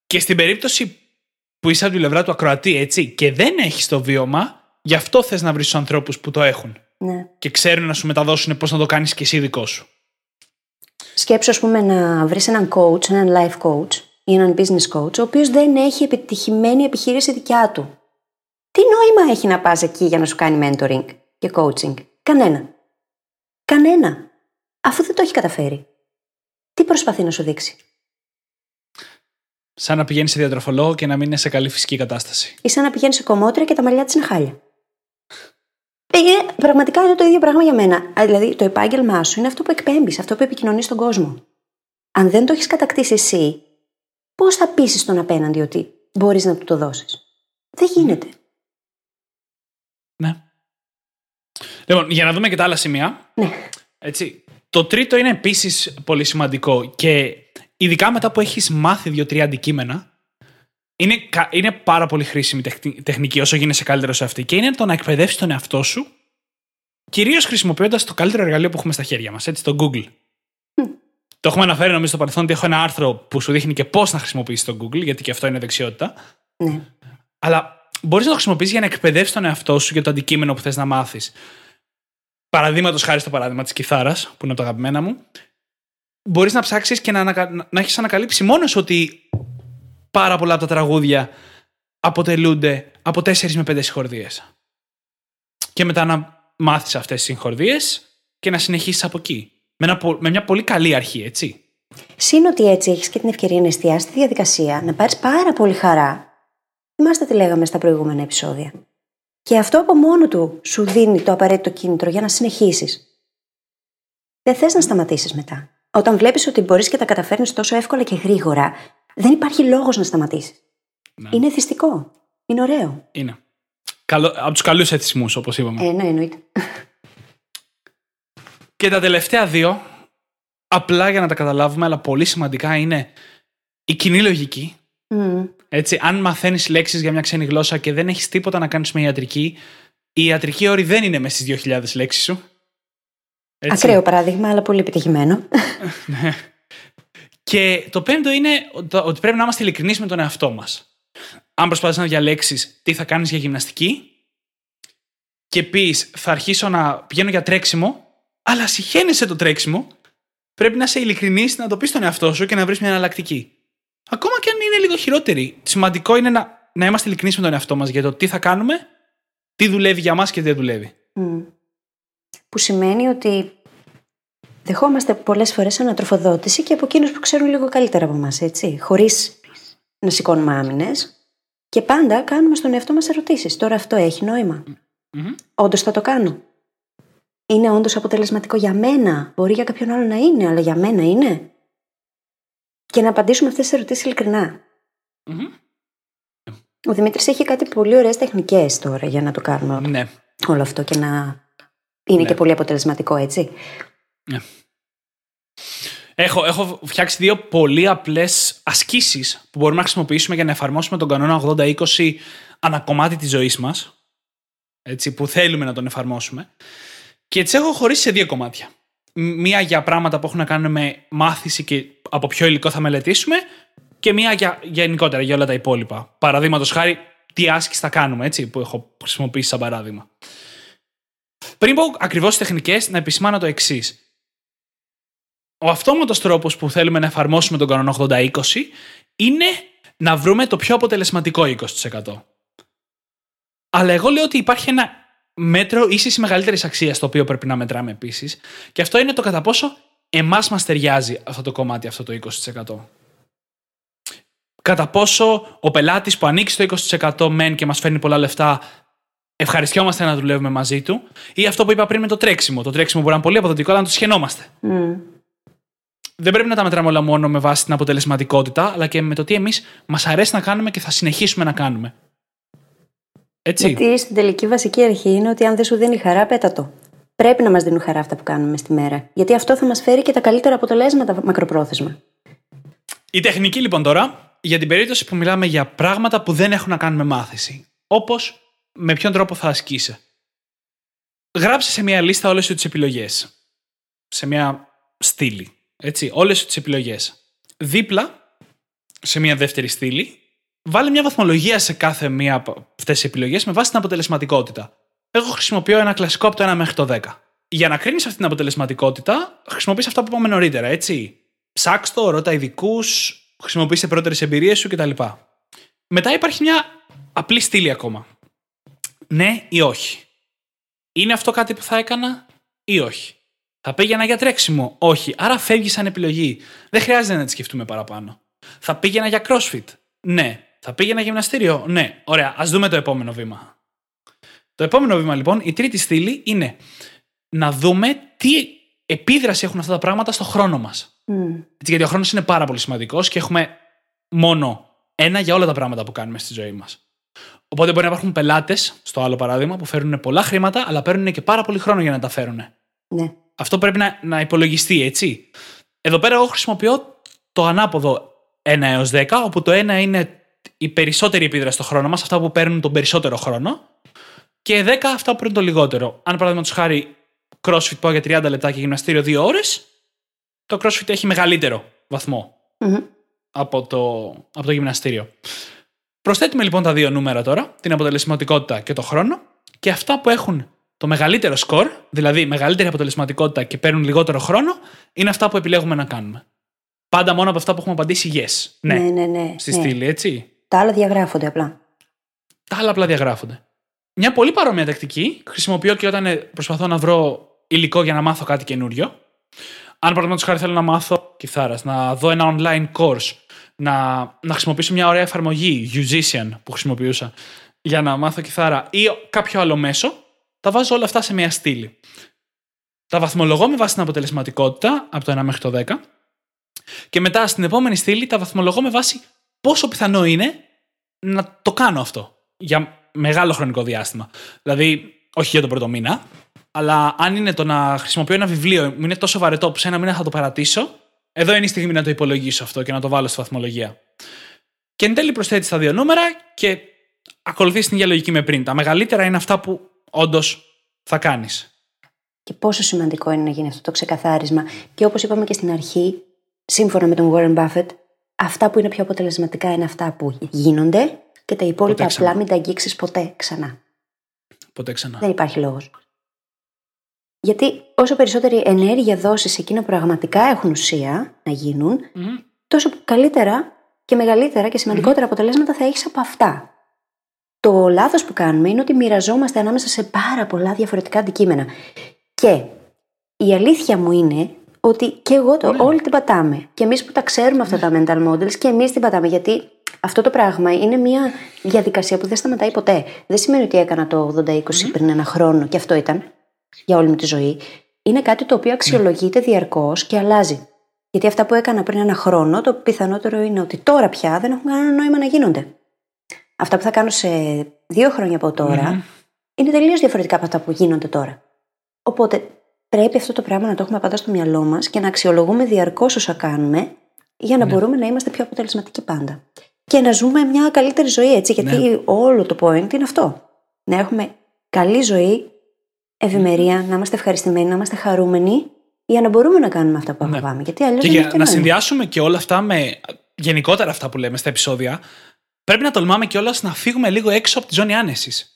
Και στην περίπτωση που είσαι από την πλευρά του ακροατή, έτσι, και δεν έχεις το βίωμα, γι' αυτό θες να βρεις τους ανθρώπους που το έχουν. Ναι. Και ξέρουν να σου μεταδώσουν πώς να το κάνεις και εσύ δικό σου. Σκέψου, ας πούμε, να βρεις έναν coach, έναν life coach ή έναν business coach, ο οποίος δεν έχει επιτυχημένη επιχείρηση δικιά του. Τι νόημα έχει να πας εκεί για να σου κάνει mentoring και coaching; Κανένα. Κανένα. Αφού δεν το έχει καταφέρει. Τι προσπαθεί να σου δείξει; Σαν να πηγαίνεις σε διατροφολόγο και να μην είναι σε καλή φυσική κατάσταση. Ή σαν να πηγαίνεις σε κομμότρια και τα μαλλιά της είναι χάλια. Ε, Είναι, πραγματικά είναι το ίδιο πράγμα για μένα. Α, Δηλαδή, το επάγγελμά σου είναι αυτό που εκπέμπεις, αυτό που επικοινωνείς στον κόσμο. Αν δεν το έχεις κατακτήσει εσύ, πώς θα πείσεις τον απέναντι ότι μπορείς να του το δώσεις; Δεν γίνεται. Ναι. Λοιπόν, για να δούμε και τα άλλα σημεία. Ναι. Έτσι. Το τρίτο είναι επίσης πολύ σημαντικό και ειδικά μετά που έχεις μάθει δύο-τρία αντικείμενα, είναι, κα- είναι πάρα πολύ χρήσιμη τεχνη- τεχνική όσο γίνεσαι καλύτερος σε αυτή. Και είναι το να εκπαιδεύσεις τον εαυτό σου, κυρίως χρησιμοποιώντας το καλύτερο εργαλείο που έχουμε στα χέρια μας, έτσι, το Google. Το έχουμε αναφέρει νομίζω στο παρελθόν ότι έχω ένα άρθρο που σου δείχνει και πώς να χρησιμοποιήσεις το Google, γιατί και αυτό είναι δεξιότητα. Ναι. Αλλά μπορείς να το χρησιμοποιήσεις για να εκπαιδεύσεις τον εαυτό σου για το αντικείμενο που θες να μάθεις. Παραδείγματος χάρη στο παράδειγμα της κιθάρας, που είναι από τα αγαπημένα μου, μπορείς να ψάξεις και να, ανακα... να έχεις ανακαλύψει μόνος σου ότι πάρα πολλά από τα τραγούδια αποτελούνται από 4 με 5 συγχορδίες. Και μετά να μάθεις αυτές τις συγχορδίες και να συνεχίσεις από εκεί. Με, ένα πο- με μια πολύ καλή αρχή, έτσι. Συν ότι έτσι έχεις και την ευκαιρία να εστιάσεις τη διαδικασία, να πάρεις πάρα πολύ χαρά. Θυμάστε τι λέγαμε στα προηγούμενα επεισόδια. Και αυτό από μόνο του σου δίνει το απαραίτητο κίνητρο για να συνεχίσεις. Δεν θες να σταματήσεις μετά. Όταν βλέπεις ότι μπορείς και τα καταφέρνεις τόσο εύκολα και γρήγορα, δεν υπάρχει λόγος να σταματήσεις. Ναι. Είναι θυστικό. Είναι ωραίο. Είναι. Καλό, από τους καλούς εθισμούς, όπως είπαμε. Ε, ναι, εννοείται. Και τα τελευταία δύο, απλά για να τα καταλάβουμε, αλλά πολύ σημαντικά, είναι η κοινή λογική. Μμ. Έτσι, αν μαθαίνεις λέξεις για μια ξένη γλώσσα και δεν έχεις τίποτα να κάνεις με ιατρική, η ιατρική όρη δεν είναι μέσα στις 2.000 λέξεις σου. Έτσι. Ακραίο παράδειγμα, αλλά πολύ επιτυχημένο. [LAUGHS] Και το πέμπτο είναι το- ότι πρέπει να είμαστε ειλικρινείς με τον εαυτό μας. Αν προσπαθεί να διαλέξεις τι θα κάνεις για γυμναστική και πεις θα αρχίσω να πηγαίνω για τρέξιμο, αλλά συχαίνεσαι το τρέξιμο, πρέπει να είσαι ειλικρινής να το πεις στον εαυτό σου και να βρεις μια εναλλακτική. Ακόμα και αν είναι λίγο χειρότερη. Σημαντικό είναι να, να είμαστε ειλικρινείς με τον εαυτό μας για το τι θα κάνουμε, τι δουλεύει για μας και τι δεν δουλεύει. Μμ. Που σημαίνει ότι δεχόμαστε πολλές φορές ανατροφοδότηση και από εκείνους που ξέρουν λίγο καλύτερα από εμάς, έτσι. Χωρίς να σηκώνουμε άμυνες. Και πάντα κάνουμε στον εαυτό μας ερωτήσεις. Τώρα αυτό έχει νόημα; Μμμ. Όντως θα το κάνω; Είναι όντως αποτελεσματικό για μένα; Μπορεί για κάποιον άλλο να είναι, αλλά για μένα είναι; Και να απαντήσουμε αυτές τις ερωτήσεις ειλικρινά. Μμμ. Ο Δημήτρης έχει κάτι πολύ ωραίες τεχνικές τώρα για να το κάνουμε Ναι. όλο αυτό και να είναι Ναι. και πολύ αποτελεσματικό, έτσι. Έχω, έχω φτιάξει δύο πολύ απλές ασκήσεις που μπορούμε να χρησιμοποιήσουμε για να εφαρμόσουμε τον κανόνα 80-20 ανά κομμάτι της ζωής μας. Έτσι, που θέλουμε να τον εφαρμόσουμε. Και τις έχω χωρίσει σε δύο κομμάτια. Μ- Μία για πράγματα που έχουν να κάνουν με μάθηση και από ποιο υλικό θα μελετήσουμε, και μία για, για γενικότερα για όλα τα υπόλοιπα. Παραδείγματος χάρη, τι άσκηση θα κάνουμε, έτσι, που έχω χρησιμοποιήσει σαν παράδειγμα. Πριν πω ακριβώς τις τεχνικές, να επισημάνω το εξής. Ο αυτόματος τρόπος που θέλουμε να εφαρμόσουμε τον κανόνα 80-20 είναι να βρούμε το πιο αποτελεσματικό 20%. Αλλά εγώ λέω ότι υπάρχει ένα μέτρο ίσης ή μεγαλύτερης αξίας το οποίο πρέπει να μετράμε επίσης. Και αυτό είναι το κατά πόσο εμάς μας ταιριάζει αυτό το κομμάτι, αυτό το 20%. Κατά πόσο ο πελάτης που ανοίξει το 20% μεν και μας φέρνει πολλά λεφτά, ευχαριστιόμαστε να δουλεύουμε μαζί του, ή αυτό που είπα πριν με το τρέξιμο. Το τρέξιμο μπορεί να είναι πολύ αποδοτικό, αλλά να το σχαινόμαστε. Μμ. Δεν πρέπει να τα μετράμε όλα μόνο με βάση την αποτελεσματικότητα, αλλά και με το τι εμείς μας αρέσει να κάνουμε και θα συνεχίσουμε να κάνουμε. Έτσι. Γιατί στην τελική βασική αρχή είναι ότι αν δεν σου δίνει χαρά, πέτα το. Πρέπει να μας δίνουν χαρά αυτά που κάνουμε στη μέρα. Γιατί αυτό θα μας φέρει και τα καλύτερα αποτελέσματα μακροπρόθεσμα. Η τεχνική λοιπόν τώρα, για την περίπτωση που μιλάμε για πράγματα που δεν έχουν να κάνουν με μάθηση. Όπως με ποιον τρόπο θα ασκήσει. Γράψε σε μια λίστα όλες σου τις επιλογές. Σε μια στήλη. Έτσι, όλες σου τις επιλογές. Δίπλα, σε μια δεύτερη στήλη, βάλε μια βαθμολογία σε κάθε μία από αυτές τις επιλογές με βάση την αποτελεσματικότητα. Εγώ χρησιμοποιώ ένα κλασικό από το 1 μέχρι το 10. Για να κρίνεις αυτή την αποτελεσματικότητα, χρησιμοποιείς αυτά που είπαμε νωρίτερα, έτσι. Ψάξ' ρώτα ειδικούς, χρησιμοποιήστε πρώτερες εμπειρίες σου κτλ. Μετά υπάρχει μια απλή στήλη ακόμα. Ναι ή όχι. Είναι αυτό κάτι που θα έκανα ή όχι. Θα πήγαινα για τρέξιμο. Όχι. Άρα φεύγει σαν επιλογή. Δεν χρειάζεται να τη σκεφτούμε παραπάνω. Θα πήγαινα για crossfit. Ναι. Θα πήγαινα γυμναστήριο. Ναι. Ωραία. Α δούμε το επόμενο βήμα. Το επόμενο βήμα λοιπόν, η τρίτη στήλη είναι να δούμε τι επίδραση έχουν αυτά τα πράγματα στο χρόνο μας. Έτσι, γιατί ο χρόνος είναι πάρα πολύ σημαντικός και έχουμε μόνο ένα για όλα τα πράγματα που κάνουμε στη ζωή μας. Οπότε μπορεί να υπάρχουν πελάτες, στο άλλο παράδειγμα, που φέρνουν πολλά χρήματα, αλλά παίρνουν και πάρα πολύ χρόνο για να τα φέρουν. Ναι. Αυτό πρέπει να, να υπολογιστεί, έτσι. Εδώ πέρα εγώ χρησιμοποιώ το ανάποδο 1 έως 10, όπου το 1 είναι η περισσότερη επίδραση στο χρόνο μας, αυτά που παίρνουν τον περισσότερο χρόνο, και 10 αυτά που παίρνουν το λιγότερο. Αν παραδείγματο χάρη CrossFit πάω για 30 λεπτά και γυμναστήριο 2 ώρες, το CrossFit έχει μεγαλύτερο από, το, από το γυμναστήριο. Προσθέτουμε λοιπόν τα δύο νούμερα τώρα, την αποτελεσματικότητα και το χρόνο, και αυτά που έχουν το μεγαλύτερο σκορ, δηλαδή μεγαλύτερη αποτελεσματικότητα και παίρνουν λιγότερο χρόνο, είναι αυτά που επιλέγουμε να κάνουμε. Πάντα μόνο από αυτά που έχουμε απαντήσει yes. Ναι, ναι, ναι. ναι στη ναι. στήλη, έτσι. Τα άλλα διαγράφονται απλά. Τα άλλα απλά διαγράφονται. Μια πολύ παρόμοια τακτική χρησιμοποιώ και όταν ε, προσπαθώ να βρω υλικό για να μάθω κάτι καινούριο. Αν παραδείγματος χάρη θέλω να μάθω κιθάρας, να δω ένα online course, να, να χρησιμοποιήσω μια ωραία εφαρμογή, Musician που χρησιμοποιούσα, για να μάθω κιθάρα ή κάποιο άλλο μέσο, τα βάζω όλα αυτά σε μια στήλη. Τα βαθμολογώ με βάση την αποτελεσματικότητα από το 1 μέχρι το 10 και μετά στην επόμενη στήλη τα βαθμολογώ με βάση πόσο πιθανό είναι να το κάνω αυτό για μεγάλο χρονικό διάστημα. Δηλαδή, όχι για τον πρώτο μήνα, αλλά αν είναι το να χρησιμοποιώ ένα βιβλίο, μου είναι τόσο βαρετό που σε ένα μήνα θα το παρατήσω, εδώ είναι η στιγμή να το υπολογίσω αυτό και να το βάλω στη βαθμολογία. Και εν τέλει προσθέτει τα δύο νούμερα και ακολουθείς την ίδια λογική με πριν. Τα μεγαλύτερα είναι αυτά που όντως θα κάνεις. Και πόσο σημαντικό είναι να γίνει αυτό το ξεκαθάρισμα. Και όπως είπαμε και στην αρχή, σύμφωνα με τον Warren Buffett, αυτά που είναι πιο αποτελεσματικά είναι αυτά που γίνονται και τα υπόλοιπα απλά μην τα αγγίξεις ποτέ ξανά. Ποτέ ξανά. Δεν υπάρχει λόγος. Γιατί όσο περισσότερη ενέργεια δώσει σε εκείνα που πραγματικά έχουν ουσία να γίνουν, τόσο καλύτερα και μεγαλύτερα και σημαντικότερα αποτελέσματα θα έχεις από αυτά. Το λάθος που κάνουμε είναι ότι μοιραζόμαστε ανάμεσα σε πάρα πολλά διαφορετικά αντικείμενα. Και η αλήθεια μου είναι ότι και εγώ το, ναι. όλοι την πατάμε. Και εμείς που τα ξέρουμε αυτά τα mental models και εμείς την πατάμε. Γιατί αυτό το πράγμα είναι μια διαδικασία που δεν σταματάει ποτέ. Δεν σημαίνει ότι έκανα το 80-20 πριν ένα χρόνο και αυτό ήταν για όλη μου τη ζωή. Είναι κάτι το οποίο αξιολογείται διαρκώς και αλλάζει. Γιατί αυτά που έκανα πριν ένα χρόνο, το πιθανότερο είναι ότι τώρα πια δεν έχουν κανένα νόημα να γίνονται. Αυτά που θα κάνω σε δύο χρόνια από είναι τελείως διαφορετικά από αυτά που γίνονται τώρα. Οπότε πρέπει αυτό το πράγμα να το έχουμε πάντα στο μυαλό μας και να αξιολογούμε διαρκώς όσα κάνουμε για να ναι. μπορούμε να είμαστε πιο αποτελεσματικοί πάντα. Και να ζούμε μια καλύτερη ζωή έτσι, γιατί ναι. όλο το point είναι αυτό. Να έχουμε καλή ζωή, ευημερία, να είμαστε ευχαριστημένοι, να είμαστε χαρούμενοι για να μπορούμε να κάνουμε αυτά που αγαπάμε. Ναι. Γιατί αλλιώς και για να συνδυάσουμε και όλα αυτά με γενικότερα αυτά που λέμε στα επεισόδια, πρέπει να τολμάμε κιόλας να φύγουμε λίγο έξω από τη ζώνη άνεσης.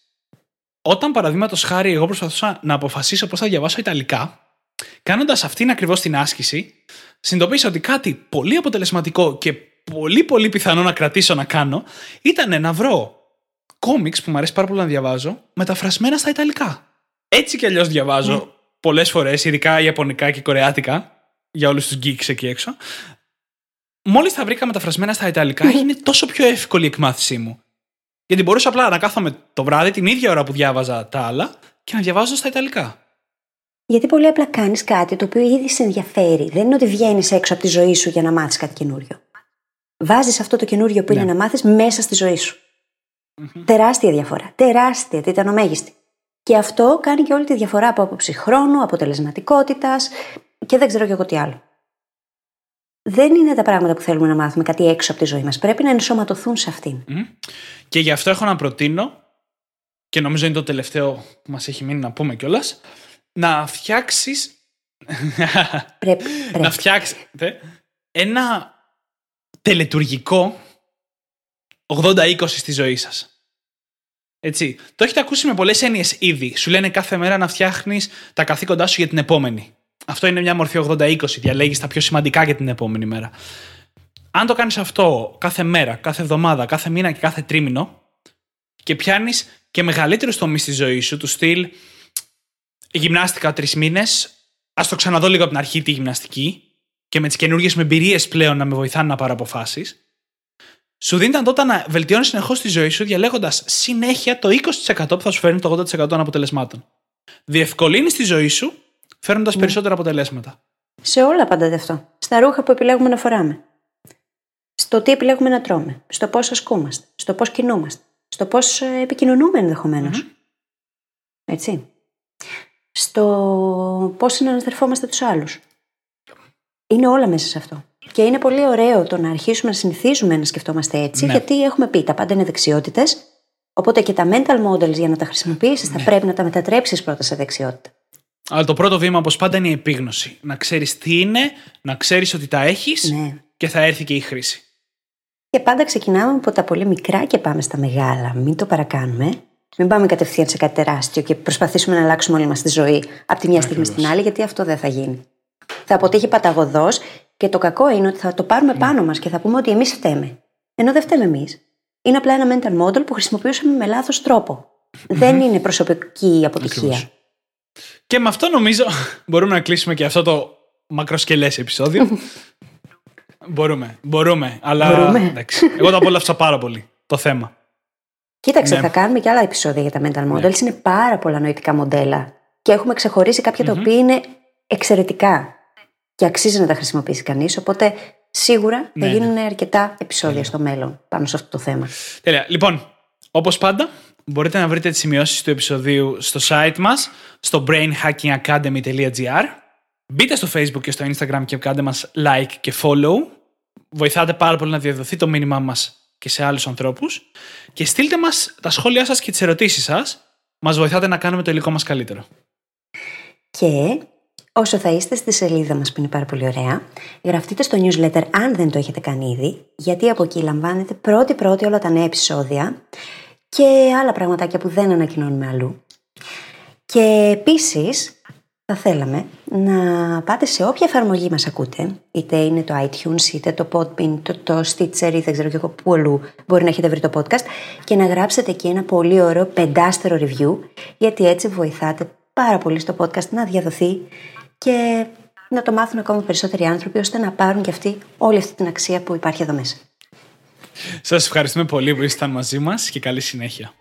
Όταν παραδείγματος χάρη, εγώ προσπαθούσα να αποφασίσω πώς θα διαβάσω Ιταλικά, κάνοντας αυτήν ακριβώς την άσκηση, συνειδητοποίησα ότι κάτι πολύ αποτελεσματικό και πολύ πολύ πιθανό να κρατήσω να κάνω ήταν να βρω κόμιξ που μου αρέσει πάρα πολύ να διαβάζω μεταφρασμένα στα Ιταλικά. Έτσι κι αλλιώς διαβάζω mm. πολλές φορές, ειδικά Ιαπωνικά και Κορεάτικα, για όλους τους geeks εκεί έξω. Μόλις τα βρήκα μεταφρασμένα στα Ιταλικά, έγινε τόσο πιο εύκολη η εκμάθησή μου. Γιατί μπορούσα απλά να κάθομαι το βράδυ την ίδια ώρα που διάβαζα τα άλλα και να διαβάζω στα Ιταλικά. Γιατί πολύ απλά κάνεις κάτι το οποίο ήδη σε ενδιαφέρει. Δεν είναι ότι βγαίνεις έξω από τη ζωή σου για να μάθεις κάτι καινούριο. Βάζεις αυτό το καινούριο που είναι ναι. να μάθεις μέσα στη ζωή σου. Τεράστια διαφορά. Τεράστια, μέγιστης. Και αυτό κάνει και όλη τη διαφορά από άποψη χρόνου, αποτελεσματικότητας και δεν ξέρω και εγώ τι άλλο. Δεν είναι τα πράγματα που θέλουμε να μάθουμε κάτι έξω από τη ζωή μας. Πρέπει να ενσωματωθούν σε αυτήν. Και γι' αυτό έχω να προτείνω, και νομίζω είναι το τελευταίο που μας έχει μείνει να πούμε κιόλας, να φτιάξει. [LAUGHS] Πρέπει, να φτιάξετε ένα τελετουργικό 80-20 στη ζωή σας. Έτσι. Το έχετε ακούσει με πολλές έννοιες ήδη. Σου λένε κάθε μέρα να φτιάχνεις τα καθήκοντά σου για την επόμενη. Αυτό είναι μια μορφή 80-20. Διαλέγεις τα πιο σημαντικά για την επόμενη μέρα. Αν το κάνεις αυτό κάθε μέρα, κάθε εβδομάδα, κάθε μήνα και κάθε τρίμηνο και πιάνεις και μεγαλύτερους τομείς στη ζωή σου, του στυλ γυμνάστηκα τρεις μήνες, ας το ξαναδώ λίγο από την αρχή τη γυμναστική και με τις καινούργιες εμπειρίες πλέον να με βοηθάνε να πάρω αποφάσεις σου δίνει τότε να βελτιώνεις συνεχώς τη ζωή σου, διαλέγοντας συνέχεια το 20% που θα σου φέρνει το 80% των αποτελεσμάτων. Διευκολύνεις τη ζωή σου, φέρνοντας ναι. περισσότερα αποτελέσματα. Σε όλα απαντάτε αυτό. Στα στα ρούχα που επιλέγουμε να φοράμε, στο τι επιλέγουμε να τρώμε, στο πώς ασκούμαστε, στο πώς κινούμαστε, στο πώς επικοινωνούμε ενδεχομένως. Έτσι. Στο πώς συναναστρεφόμαστε τους άλλους. Είναι όλα μέσα σε αυτό. Και είναι πολύ ωραίο το να αρχίσουμε να συνηθίζουμε να σκεφτόμαστε έτσι, Ναι. γιατί έχουμε πει τα πάντα είναι δεξιότητες. Οπότε και τα mental models για να τα χρησιμοποιήσεις θα πρέπει να τα μετατρέψεις πρώτα σε δεξιότητα. Αλλά το πρώτο βήμα, όπως πάντα, είναι η επίγνωση. Να ξέρεις τι είναι, να ξέρεις ότι τα έχεις Ναι. και θα έρθει και η χρήση. Και πάντα ξεκινάμε από τα πολύ μικρά και πάμε στα μεγάλα. Μην το παρακάνουμε. Μην πάμε κατευθείαν σε κάτι τεράστιο και προσπαθήσουμε να αλλάξουμε όλη μας τη ζωή από τη μια στιγμή στην άλλη, γιατί αυτό δεν θα γίνει. Θα αποτύχει παταγωδός και το κακό είναι ότι θα το πάρουμε Ναι. πάνω μας και θα πούμε ότι εμείς φταίμε. Ενώ δεν φταίμε εμείς. Είναι απλά ένα mental model που χρησιμοποιούσαμε με λάθος τρόπο. Δεν είναι προσωπική αποτυχία. Ακριβώς. Και με αυτό νομίζω [LAUGHS] μπορούμε να κλείσουμε και αυτό το μακροσκελές επεισόδιο. [LAUGHS] μπορούμε, μπορούμε. Αλλά Μπορούμε. εντάξει, εγώ το απόλαυσα πάρα πολύ το θέμα. Κοίταξε, Ναι. θα κάνουμε και άλλα επεισόδια για τα mental models. Είναι πάρα πολλά νοητικά μοντέλα. Και έχουμε ξεχωρίσει κάποια τα οποία είναι εξαιρετικά. Και αξίζει να τα χρησιμοποιήσει κανείς. Οπότε σίγουρα θα Ναι, γίνουν αρκετά επεισόδια στο μέλλον πάνω σε αυτό το θέμα. Τέλεια. Λοιπόν, όπως πάντα, μπορείτε να βρείτε τις σημειώσεις του επεισοδίου στο site μας, στο brainhackingacademy.gr. Μπείτε στο Facebook και στο Instagram και κάντε μας like και follow. Βοηθάτε πάρα πολύ να διαδοθεί το μήνυμά μας και σε άλλους ανθρώπους. Και στείλτε μας τα σχόλιά σας και τις ερωτήσεις σας. Μας βοηθάτε να κάνουμε το υλικό μας καλύτερο. Και όσο θα είστε στη σελίδα μας που είναι πάρα πολύ ωραία, γραφτείτε στο newsletter αν δεν το έχετε κάνει ήδη, γιατί από εκεί λαμβάνετε πρώτη-πρώτη όλα τα νέα επεισόδια και άλλα πραγματάκια που δεν ανακοινώνουμε αλλού. Και επίσης θα θέλαμε να πάτε σε όποια εφαρμογή μας ακούτε, είτε είναι το iTunes, είτε το Podbean, το, το Stitcher ή δεν ξέρω και εγώ πού αλλού μπορεί να έχετε βρει το podcast και να γράψετε εκεί ένα πολύ ωραίο πεντάστερο review, γιατί έτσι βοηθάτε πάρα πολύ στο podcast να διαδοθεί και να το μάθουν ακόμα περισσότεροι άνθρωποι ώστε να πάρουν και αυτοί όλη αυτή την αξία που υπάρχει εδώ μέσα. Σας ευχαριστούμε πολύ που ήσασταν μαζί μας και καλή συνέχεια.